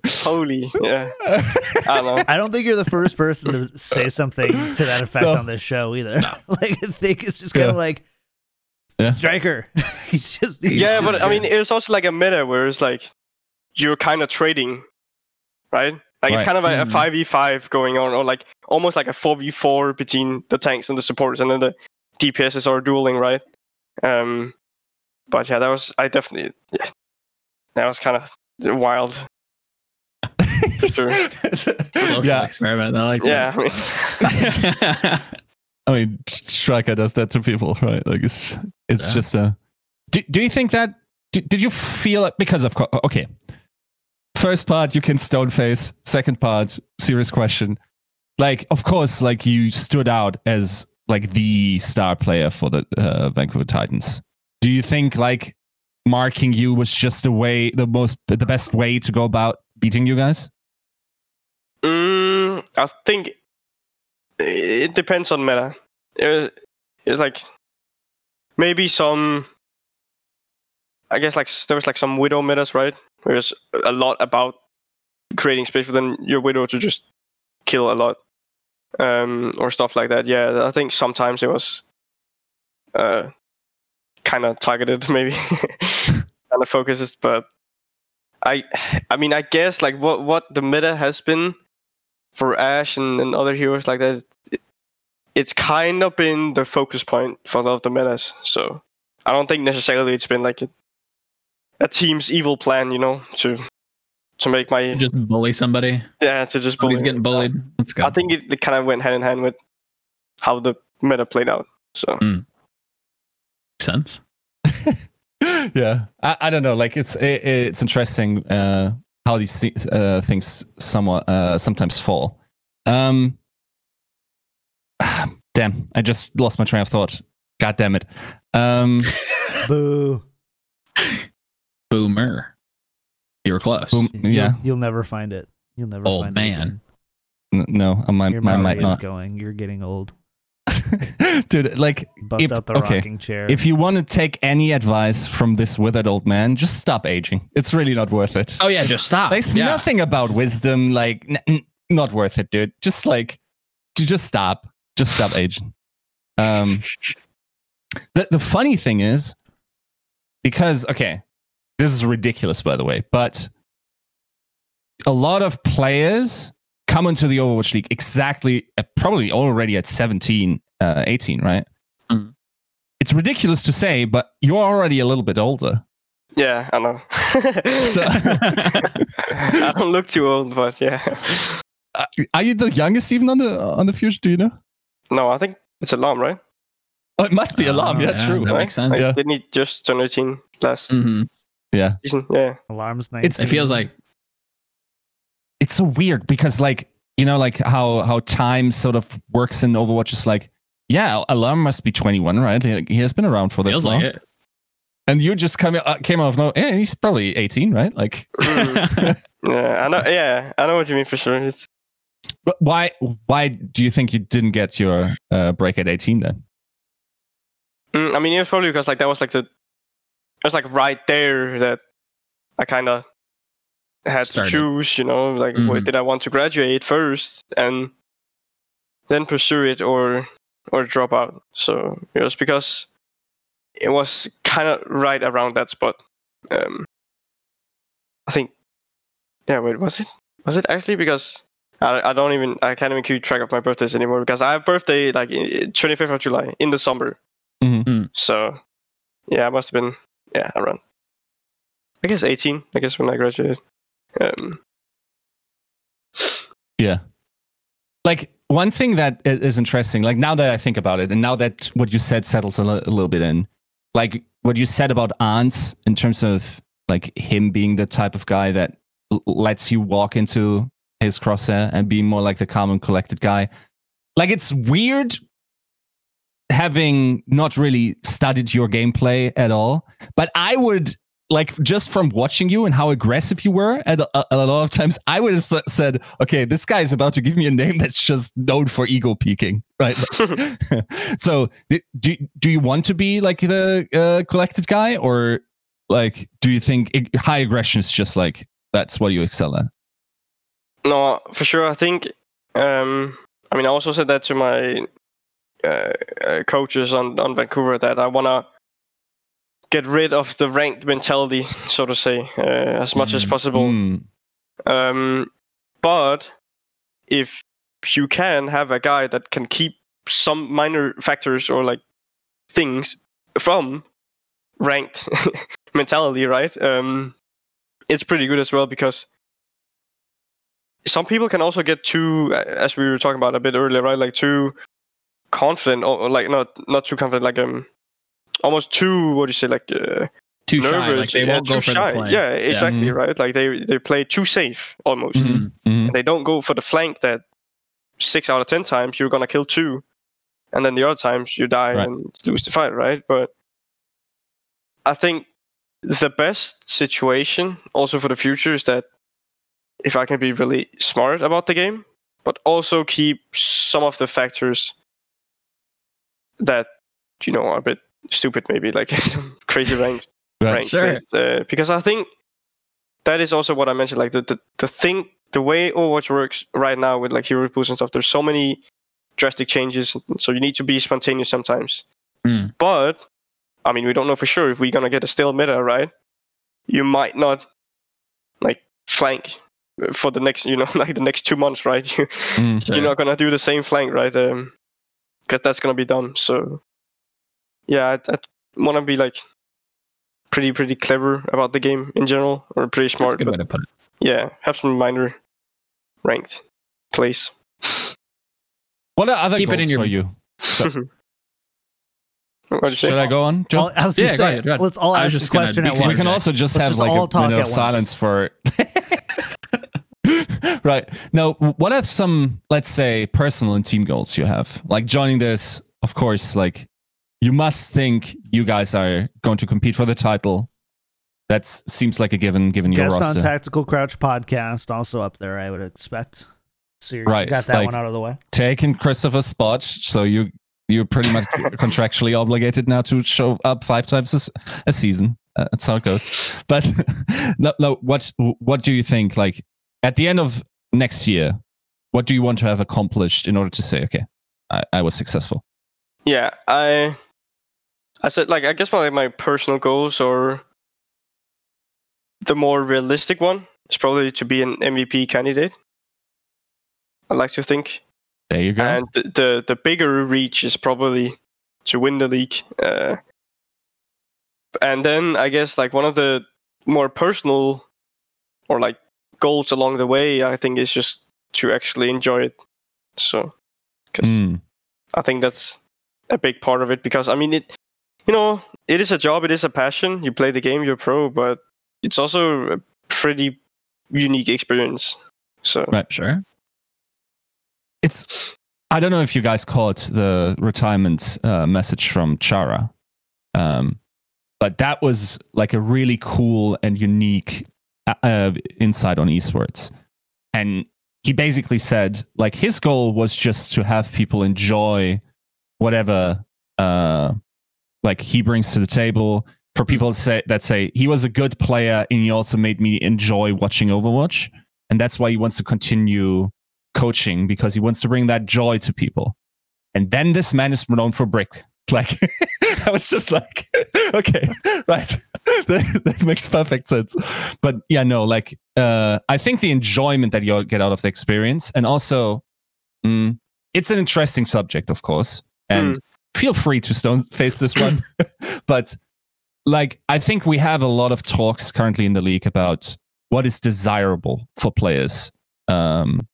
Holy, yeah. I don't. I don't think you're the first person to say something to that effect No. on this show either. like I think it's just kind of Yeah. like Yeah. Striker. he's just he's yeah, just but I mean, it's also like a meta where it's like you're kind of trading, right? Like it's kind of a, a Mhm. 5v5 going on, or like almost like a 4v4 between the tanks and the supporters, and then the DPSs are dueling, right? Um, but yeah, that was I definitely yeah, that was kind of wild. For sure. Social yeah, experiment. I like Yeah, I mean, that. I mean, Striker does that to people, right? Like it's it's Yeah. just a. Do, do you think that? Did, did you feel it because of co- okay? First part, you can stone face. Second part, serious question. Like, of course, like you stood out as like the star player for the uh, Vancouver Titans. Do you think like marking you was just the way, the most, the best way to go about beating you guys? Mm, I think it depends on meta. It was, it's like maybe some. I guess like there was like some widow metas, right? Where it's a lot about creating space for then your widow to just kill a lot, um, or stuff like that. Yeah, I think sometimes it was, uh, kind of targeted, maybe, kind of focuses, but. I, I mean, I guess like what what the meta has been for Ash and, and other heroes like that, it, it's kind of been the focus point for a lot of the metas. So I don't think necessarily it's been like a, a team's evil plan, you know, to to make my Just bully somebody. yeah to just bully. Somebody's getting bullied. Let's go. I think it, it kind of went hand in hand with how the meta played out. So Makes sense. yeah I, I don't know like it's it, it's interesting uh how these thi- uh, things somewhat uh sometimes fall um damn i just lost my train of thought god damn it um boo. Boomer. You were close. boom, You'll- yeah you'll never find it. You'll never Old find man. it. N- no i might, again. Your I memory is not going. You're getting old. dude like Bust If- out the okay, rocking chair. if you want to take any advice from this withered old man just stop aging it's really not worth it Oh yeah, just stop. There's yeah. nothing about wisdom like n- n- not worth it, dude. Just like just stop. Just stop aging. Um the the funny thing is because okay, this is ridiculous by the way, but a lot of players come into the Overwatch League exactly uh, probably already at 17, uh, 18, right? Mhm. It's ridiculous to say, but you're already a little bit older. yeah, I know. So- I don't look too old, but yeah. Uh, are you the youngest even on the on the fusion? Do you know? No, I think it's alarm, right? Oh, it must be alarm. Oh, yeah, yeah, true. that Right? makes sense. Like, Yeah. Didn't he just turn 18 last Mhm. Yeah, season? Yeah. Alarms night. It's- It feels like it's so weird because like you know like how how time sort of works in Overwatch is like yeah, alarm must be twenty one, right? He has been around for this feels long, like it. and you just come uh, came out of no. Yeah, he's probably eighteen, right? Like, Mm. yeah, I know. Yeah, I know what you mean for sure. It's but why why do you think you didn't get your uh, break at eighteen then? Mm, I mean, it was probably because like that was like the, it was like right there that I kind of had Started. to choose. You know, like what, Mhm. did I want to graduate first and then pursue it or or drop out? So it was because it was kind of right around that spot. Um, I think. Yeah. Wait. Was it? Was it actually because? I, I don't even I can't even keep track of my birthdays anymore because I have birthday like twenty fifth of July in the summer. Mhm. So, yeah, I must have been yeah around. I guess 18. I guess when I graduated. Um, Yeah. Like one thing that is interesting, like now that I think about it, and now that what you said settles a, little bit in, like what you said about aunts in terms of like him being the type of guy that l- lets you walk into his crosshair and be more like the calm and collected guy. Like it's weird having not really studied your gameplay at all, but I would like just from watching you and how aggressive you were at a, a lot of times, I would have said, okay, this guy is about to give me a name that's just known for ego peeking, right? so do, do you want to be like the uh, collected guy or like do you think ig- high aggression is just like that's what you excel at No, for sure. I think. Um, I mean, I also said that to my uh, uh, coaches on on Vancouver that I wanna get rid of the ranked mentality, so to say, uh, as much as Mhm. possible. Mm, Um, but if you can have a guy that can keep some minor factors or like things from ranked mentality, right? Um, it's pretty good as well because some people can also get too, as we were talking about a bit earlier, right? Like too confident or or, like not not too confident, like um, almost too what do you say, like uh, Too shy. nervous, Like they yeah, won't too go for shy. the play. Yeah, exactly, Mhm. right? Like they they play too safe almost. Mhm. mhm. And they don't go for the flank that six out of ten times you're gonna kill two, and then the other times you die Right. and lose the fight, right? But I think the best situation also for the future is that if I can be really smart about the game, but also keep some of the factors that you know are a bit stupid, maybe like some crazy ranks Right. rank Sure. uh, because I think that is also what I mentioned. Like the, the the thing, the way Overwatch works right now with like hero pools and stuff. There's so many drastic changes, so you need to be spontaneous sometimes. Mm. But I mean, we don't know for sure if we're gonna get a still meta, right? You might not like flank for the next, you know, like the next two months, right? You Mm. Sure. you're not gonna do the same flank, right? Um, because that's gonna be dumb. So, yeah, I, I want to be like pretty pretty clever about the game in general, or pretty smart. That's a smart. good But way to put it. yeah, have some minor ranked plays. What are other Keep it goals in your- for you? So- you? Should I go on, Joe? Well, I was gonna Yeah, go ahead, go ahead. let's all ask was a just gonna question at curious. once. we can also just Let's have just like a minute of silence for right now what are some let's say personal and team goals you have like joining this of course like you must think you guys are going to compete for the title. That seems like a given given your Guest on Tactical Crouch podcast, also up there, I would expect. So you Right, got that like- one out of the way. taking christopher's spot so you you're pretty much contractually obligated now to show up five times a season. Uh, that's how it goes. But no no what what do you think like at the end of next year what do you want to have accomplished in order to say okay i, I was successful Yeah, I I said like I guess my my personal goals or the more realistic one is probably to be an MVP candidate. I like to think. there you go and the, the the bigger reach is probably to win the league. Uh, and then I guess like one of the more personal or like goals along the way, I think is just to actually enjoy it. So, because Mm, I think that's a big part of it. Because I mean, it, you know, it is a job, it is a passion. You play the game, you're pro, but it's also a pretty unique experience. So right Sure. it's i don't know if you guys caught the retirement uh, message from chara um, but that was like a really cool and unique uh, uh, insight on esports and he basically said like his goal was just to have people enjoy whatever uh, like he brings to the table for people to say that say he was a good player and he also made me enjoy watching overwatch and that's why he wants to continue coaching because he wants to bring that joy to people. And then this man is known for brick. Like I was just like, okay, right. that, that makes perfect sense. But yeah, no, like uh, I think the enjoyment that you get out of the experience, and also mm, it's an interesting subject, of course. And feel free to stone face this one. but like I think we have a lot of talks currently in the league about what is desirable for players um,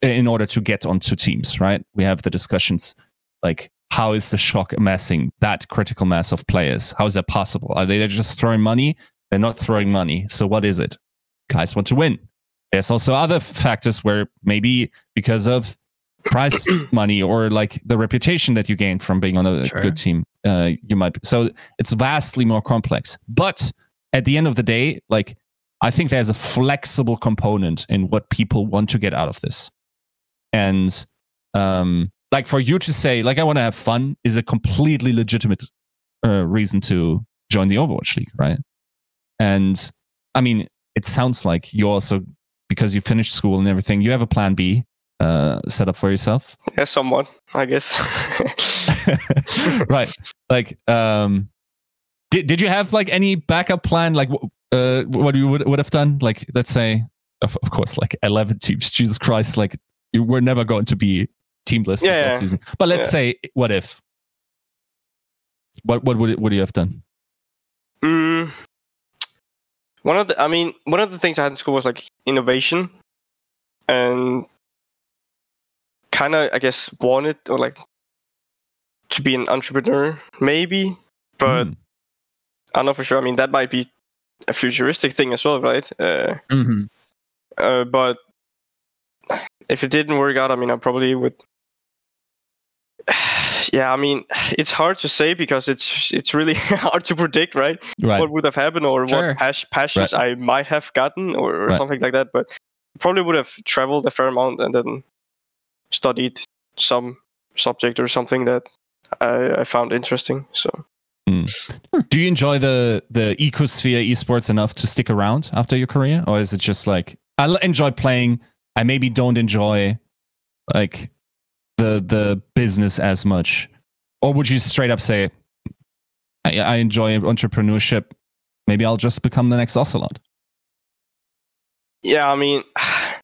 in order to get onto teams, right? We have the discussions like how is the shock amassing that critical mass of players? How is that possible? Are they just throwing money they're not throwing money. So what is it? Guys want to win. There's also other factors where maybe because of prize money or like the reputation that you gain from being on a Sure. good team, uh, you might. Be, so it's vastly more complex. But at the end of the day, like I think there's a flexible component in what people want to get out of this, and um, like for you to say like I want to have fun is a completely legitimate uh, reason to join the Overwatch League, right? And I mean, it sounds like you also because you finished school and everything, you have a plan B uh, set up for yourself. Yeah, somewhat, I guess. right. Like, um, did, did you have like any backup plan? Like, uh, what you would, would have done? Like, let's say, of, of course, like 11 teams, Jesus Christ, like you were never going to be teamless this Yeah, yeah. season. But let's Yeah. say, what if? What, what would, it, would you have done? Mm, one of the, I mean, one of the things I had in school was like innovation, and kind of, I guess, wanted or like to be an entrepreneur, maybe, but Hmm. I don't know for sure. I mean, that might be a futuristic thing as well, right? Uh, hmm uh, but if it didn't work out, I mean, I probably would. Yeah, I mean, it's hard to say because it's it's really hard to predict, right? right. what would have happened or Sure. what pas- passions I might have gotten or, or Right. something like that. But probably would have traveled a fair amount and then studied some subject or something that I, I found interesting. So hmm. Do you enjoy the the ecosphere esports enough to stick around after your career, or is it just like I enjoy playing? I maybe don't enjoy like the the business as much, or would you straight up say I, I enjoy entrepreneurship? Maybe I'll just become the next Ocelote. yeah, I mean, I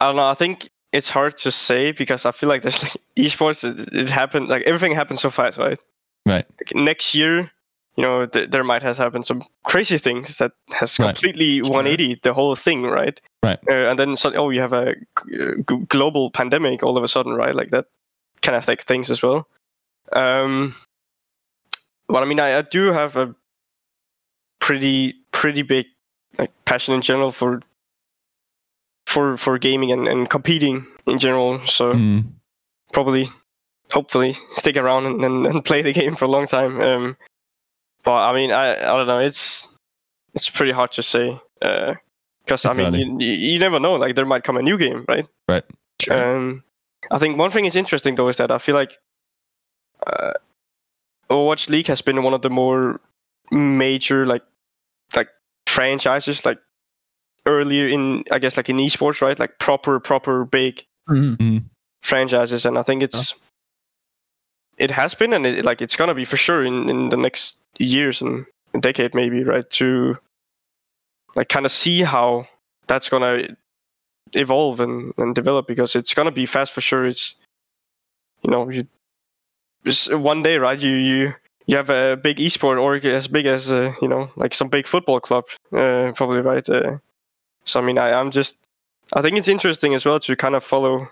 don't know. I think it's hard to say because I feel like there's like esports. It, it happened like everything happened so fast, right? Right. Like, next year, you know, th- there might have happened some crazy things that has completely Sure. 180 the whole thing, right? Right. Uh, and then so, oh, you have a g- g- global pandemic all of a sudden, right? Like that can affect things as well. Um, but I mean, I, I do have a pretty pretty big like passion in general for for for gaming and, and competing in general. So Mm. probably, hopefully, stick around and, and, and play the game for a long time. Um, but I mean, I I don't know. It's it's pretty hard to say because I mean, you, you you never know. Like there might come a new game, right? Right. Um, I think one thing is interesting though is that I feel like uh, Overwatch League has been one of the more major like like franchises like earlier in I guess like in esports, right? Like proper proper big hmm franchises, and I think it's it has been, and it, like it's gonna be for sure in in the next years and decade maybe, right? To like kind of see how that's gonna evolve and, and develop because it's gonna be fast for sure. It's you know you just one day, right? You you you have a big esport org as big as uh, you know like some big football club, uh, probably right. Uh, so I mean, I, I'm just I think it's interesting as well to kind of follow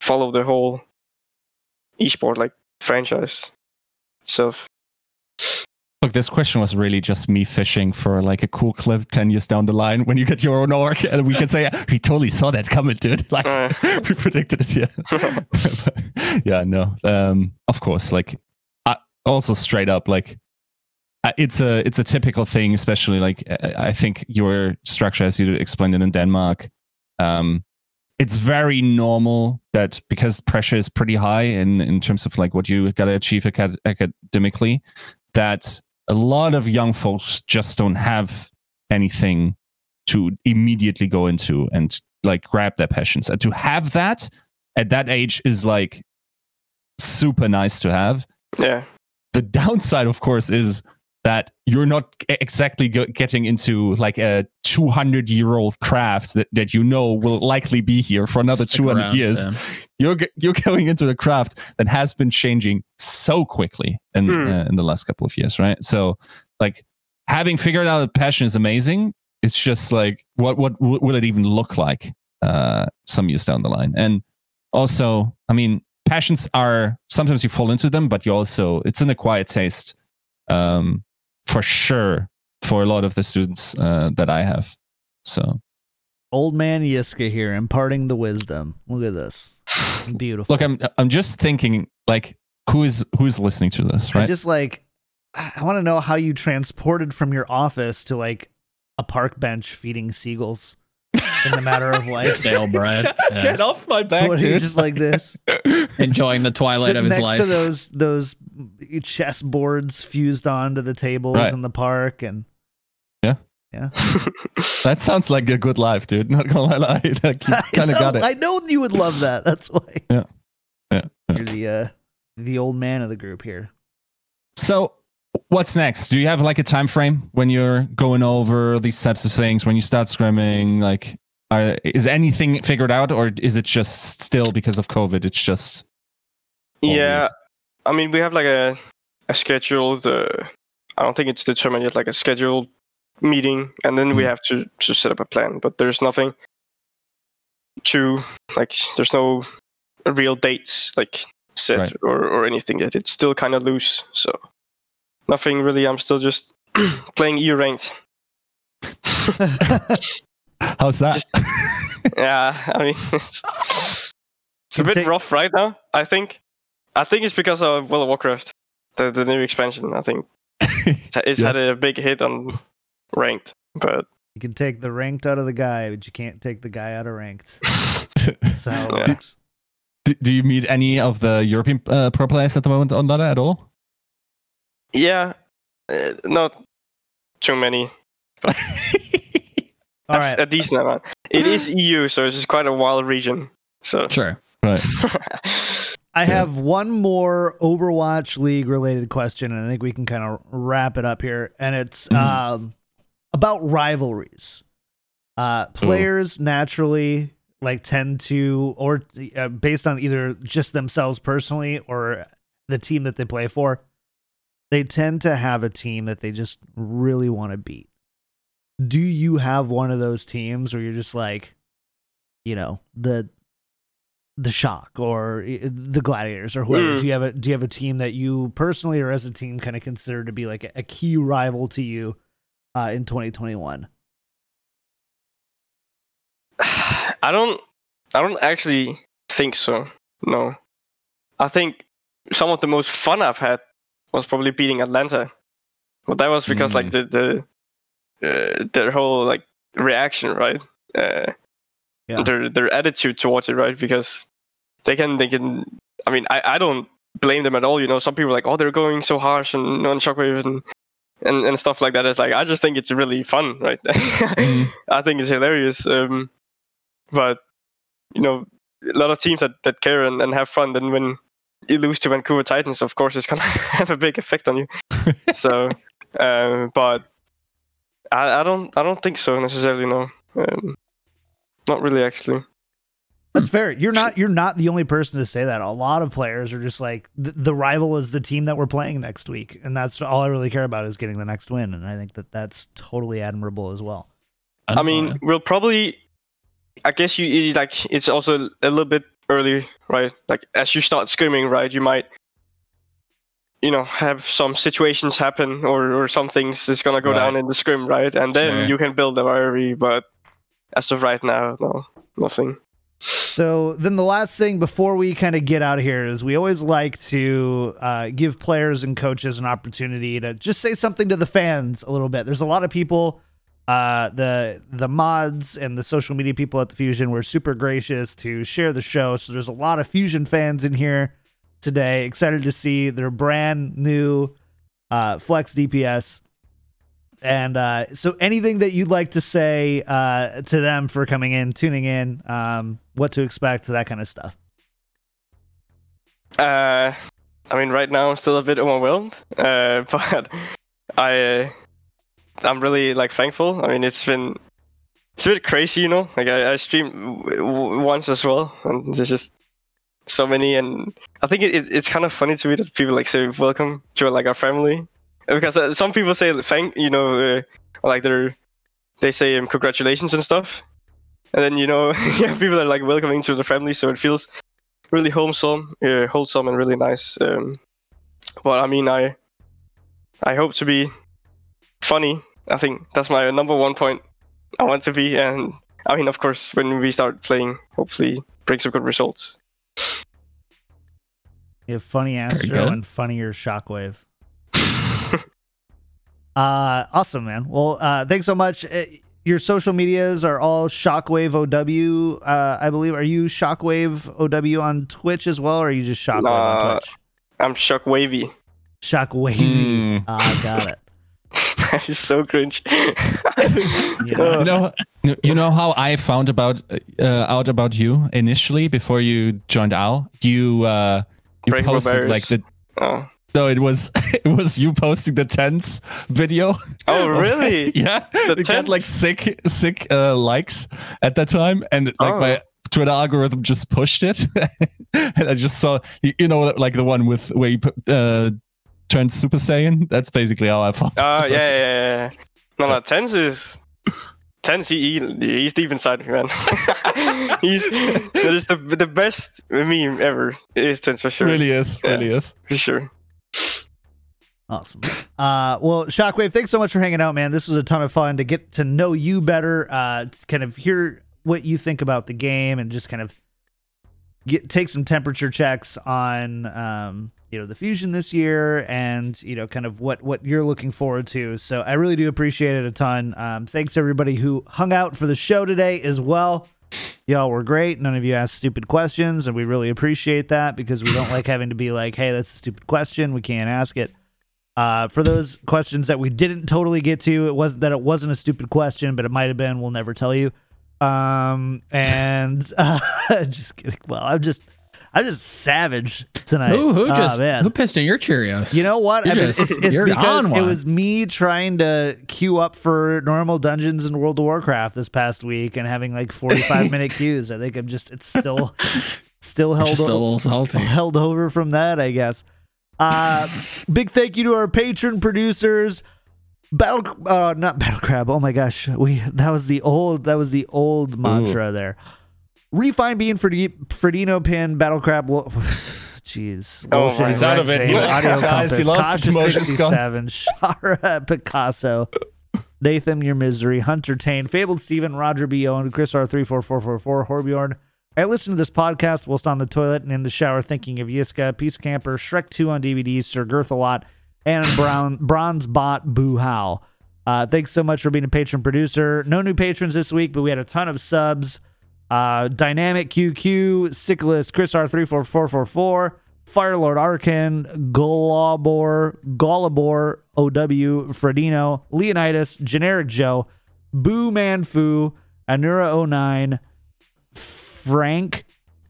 follow the whole esport like franchise itself. Look, this question was really just me fishing for like a cool clip 10 years down the line when you get your own org and we can say, we totally saw that coming, dude. Like, Uh. we predicted it, yeah. yeah, no. Um, of course, like, I, also straight up, like, it's a it's a typical thing, especially like I I think your structure, as you explained it in Denmark, um, it's very normal that because pressure is pretty high in in terms of like what you got to achieve acad- academically, that a lot of young folks just don't have anything to immediately go into and like grab their passions. And to have that at that age is like super nice to have. Yeah, the downside of course is that you're not exactly getting into like a 200 year old craft that, that you know will likely be here for another Stick 200 around, years. yeah. you're you're going into a craft that has been changing so quickly in Hmm. uh, in the last couple of years right? So like having figured out a passion is amazing. It's just like what what w- will it even look like uh some years down the line? And also i mean passions are sometimes you fall into them but you also it's an acquired taste. Um for sure for a lot of the students uh, that I have. So Old man Yiska here, imparting the wisdom. Look at this. Beautiful. look, I'm I'm just thinking like who is who's listening to this, right? I right? just like I want to know how you transported from your office to like a park bench feeding seagulls in the matter of like Stale bread. Yeah. Get off my back, what are dude. just like this Enjoying the twilight sitting of his next life. to those those chess boards fused onto the tables Right. in the park and yeah, yeah. that sounds like a good life, dude. Not gonna lie, like you kind of I got know- it. I know you would love that. That's why Yeah. Yeah. you're the uh the old man of the group here. So, what's next? Do you have like a time frame when you're going over these types of things? When you start scrimming, like, are, is anything figured out, or is it just still because of COVID? It's just yeah, I mean we have like a a scheduled. Uh, I don't think it's determined yet. Like a scheduled meeting, and then we Mhm. have to to set up a plan. But there's nothing to like. There's no real dates like set Right. or or anything yet. It's still kind of loose. So nothing really. I'm still just playing E ranked. how's that? Just- yeah, I mean, it's, it's a bit take- rough right now. I think. I think it's because of World of Warcraft, the the new expansion. I think it's, it's Yeah. had a big hit on ranked, but You can take the ranked out of the guy, but you can't take the guy out of ranked. That's how it Yeah. works. do, do you meet any of the European uh, pro players at the moment on that at all? Yeah, uh, not too many. All A- right. a decent amount. It is EU, so it's just quite a wild region. So Sure. right. I have one more Overwatch League related question, and I think we can kind of wrap it up here. And it's Mhm. um, about rivalries. Uh, players naturally like tend to, or uh, based on either just themselves personally or the team that they play for, they tend to have a team that they just really want to beat. Do you have one of those teams where you're just like, you know, the the shock or uh, the gladiators or whoever Mm. do you have a do you have a team that you personally or as a team kind of consider to be like a, a key rival to you uh, in 2021 I don't I don't actually think so. No. I think some of the most fun I've had was probably beating Atlanta. But that was because like the the uh, their whole like reaction, right? Uh, Yeah. Their their attitude towards it, right? Because they can they can I mean I, I don't blame them at all, you know. Some people are like, oh they're going so harsh and on shockwave and and, and stuff like that. It's like I just think it's really fun, right? Mm. I think it's hilarious. Um, but you know, a lot of teams that, that care and, and have fun. Then when you lose to Vancouver Titans, of course, it's gonna have a big effect on you. so, um, but I, I don't I don't think so necessarily. No, um, not really actually. that's fair you're not you're not the only person to say that a lot of players are just like the, the rival is the team that we're playing next week and that's all i really care about is getting the next win and i think that that's totally admirable as well I mean, we'll probably. I guess you, you like it's also a little bit early, right? Like as you start scrimming, right, you might, you know, have some situations happen or or some things is gonna go Right. down in the scrim, right? And then Sure. you can build a rivalry. But as of right now, no, nothing. So then the last thing before we kind of get out of here is we always like to uh, give players and coaches an opportunity to just say something to the fans a little bit. There's a lot of people, uh, the the mods and the social media people at the Fusion were super gracious to share the show. So there's a lot of Fusion fans in here today. Excited to see their brand new uh, Flex DPS. And uh, so, anything that you'd like to say uh, to them for coming in, tuning in, um, what to expect, that kind of stuff. Uh, I mean, right now I'm still a bit overwhelmed, uh, but I, uh, I'm really like thankful. I mean, it's been it's a bit crazy, you know. Like I, I streamed w- w- once as well, and there's just so many, and I think it, it, it's kind of funny to me that people like say welcome to like our family, because uh, some people say thank, you know, uh, like they're they say um, congratulations and stuff, and then you know, yeah, people are like welcoming to the family, so it feels really wholesome, uh, wholesome and really nice. Um, but I mean, I I hope to be funny. I think that's my number one point. I want to be, and I mean, of course, when we start playing, hopefully bring some good results. You have funny Astro and funnier Shockwave. Uh, awesome, man. Well, uh, thanks so much. Uh, your social medias are all Shockwave OW, uh, I believe. Are you Shockwave OW on Twitch as well, or are you just Shockwave on Twitch? I'm shock wavy. Shockwavy. Hmm. Ah, got it. it's so cringe. Yeah. you know you know how i found about uh, out about you initially before you joined Al. you uh you posted like the oh. no it was it was you posting the tents video oh, really? yeah The it got like sick sick uh likes at that time and like Oh. my twitter algorithm just pushed it and i just saw you, you know like the one with where you put uh turned super saiyan that's basically how i found Uh, yeah, yeah, yeah, yeah. No, no, Tens is. Tens, he, he, he's deep inside me, man. he's that is the the best meme ever. Is Tens for sure. really is Yeah. really is For sure. Awesome. Uh, well, Shockwave, thanks so much for hanging out, man. This was a ton of fun to get to know you better, uh, to kind of hear what you think about the game, and just kind of get take some temperature checks on, um, you know, the fusion this year, and you know, kind of what what you're looking forward to. So I really do appreciate it a ton. Um, thanks to everybody who hung out for the show today as well. Y'all were great. None of you asked stupid questions, and we really appreciate that because we don't like having to be like, "Hey, that's a stupid question. We can't ask it." Uh, for those questions that we didn't totally get to, it wasn't that it wasn't a stupid question, but it might have been. We'll never tell you. Um, and uh, just kidding. Well, I'm just, I'm just savage tonight. Who who Oh, just man. who pissed in your Cheerios? You know what? I mean, just- it's, it's because it was me trying to queue up for normal dungeons in World of Warcraft this past week and having like 45 minute queues. I think I'm just, it's still, still held just a o- little salty. held over from that, I guess. Uh, big thank you to our patron producers. Battle, uh, not battle crab. Oh my gosh, we that was the old that was the old mantra there. Refine bean Fredino pin battle crab. Lo- Jeez, Oh Lotion He's out of it. He lost Audio guys. He lost Kasha it. Motion's 67, Shara Picasso, Nathan Your Misery, Hunter Tane, Fabled Steven, Roger B. Owen, Chris R34444, Horbjorn. I listened to this podcast whilst on the toilet and in the shower thinking of Yiska, Peace Camper, Shrek 2 on DVD, Sir Girth a lot, and Brown Bronze Bot Boo How. Uh, thanks so much for being a patron producer. No new patrons this week, but we had a ton of subs. Uh, Dynamic QQ, Sicklist, Chris R34444, Firelord Arkin, Golabor, Golabor, OW, Fredino, Leonidas, Generic Joe, Boo Manfu, Anura09, Frank.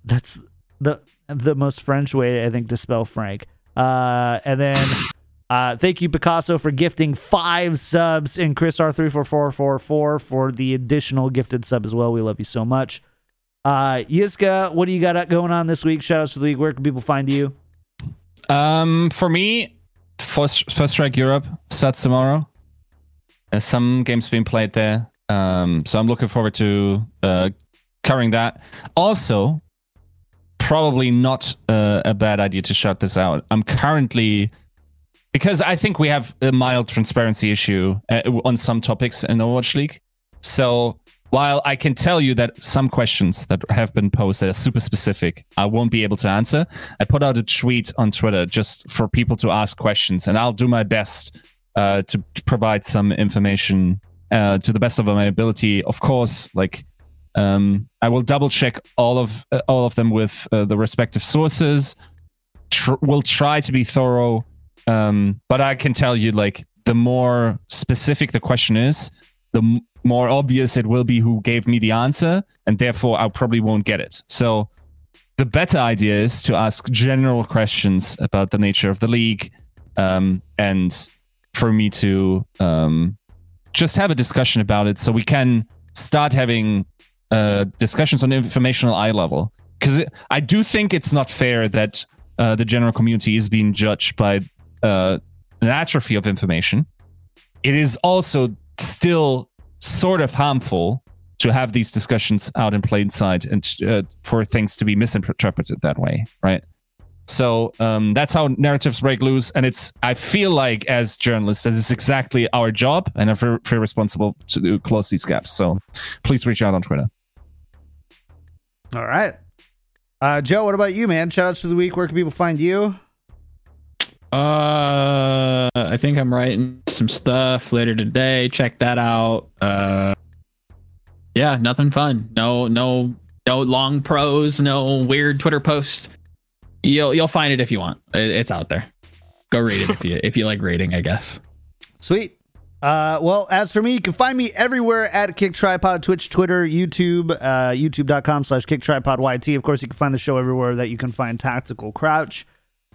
That's the the most French way I think to spell Frank. Uh, and then uh, thank you Picasso for gifting five subs and Chris R three four four four four for the additional gifted sub as well. We love you so much. Uh, Yiska, what do you got going on this week? Shout outs to the league. Where can people find you? Um, for me, first first strike Europe starts tomorrow. There's some games being played there. Um, so I'm looking forward to uh, covering that. Also, probably not uh, a bad idea to shout this out. I'm currently because I think we have a mild transparency issue uh, on some topics in Overwatch League. So while I can tell you that some questions that have been posed that are super specific, I won't be able to answer. I put out a tweet on Twitter just for people to ask questions, and I'll do my best uh, to provide some information uh, to the best of my ability. Of course, like um, I will double check all of uh, all of them with uh, the respective sources. Tr- we'll try to be thorough, um, but I can tell you, like the more specific the question is, the more obvious it will be who gave me the answer, and therefore I probably won't get it. So the better idea is to ask general questions about the nature of the league, um, and for me to um, just have a discussion about it, so we can start having uh, discussions on informational eye level. Because I do think it's not fair that uh, the general community is being judged by uh, an atrophy of information. It is also still sort of harmful to have these discussions out in plain sight and uh, for things to be misinterpreted that way, right? So um, that's how narratives break loose, and it's. I feel like as journalists, this is exactly our job, and I feel, feel responsible to close these gaps. So please reach out on Twitter. All right. Uh, Joe, what about you, man? Shout outs for the week. Where can people find you? Uh, I think I'm writing some stuff later today. Check that out. Uh, yeah, nothing fun. No, no, no long prose. No weird Twitter post. You'll you'll find it if you want. It's out there. Go read it if you if you like reading. I guess. Sweet. Uh, well, as for me, you can find me everywhere at Kick Tripod, Twitch, Twitter, YouTube, uh, youtube.com slash Kick Tripod YT. Of course, you can find the show everywhere that you can find Tactical Crouch,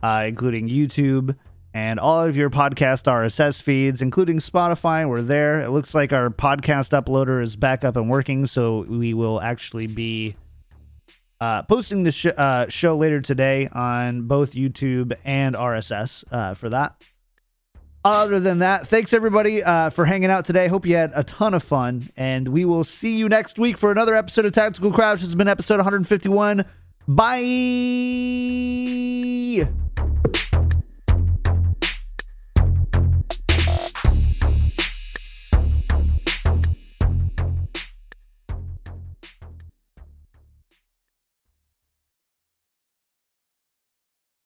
uh, including YouTube and all of your podcast RSS feeds, including Spotify. We're there. It looks like our podcast uploader is back up and working, so we will actually be uh, posting the sh- uh, show later today on both YouTube and RSS uh, for that. Other than that, thanks everybody uh, for hanging out today. Hope you had a ton of fun, and we will see you next week for another episode of Tactical Crouch. This has been episode 151. Bye.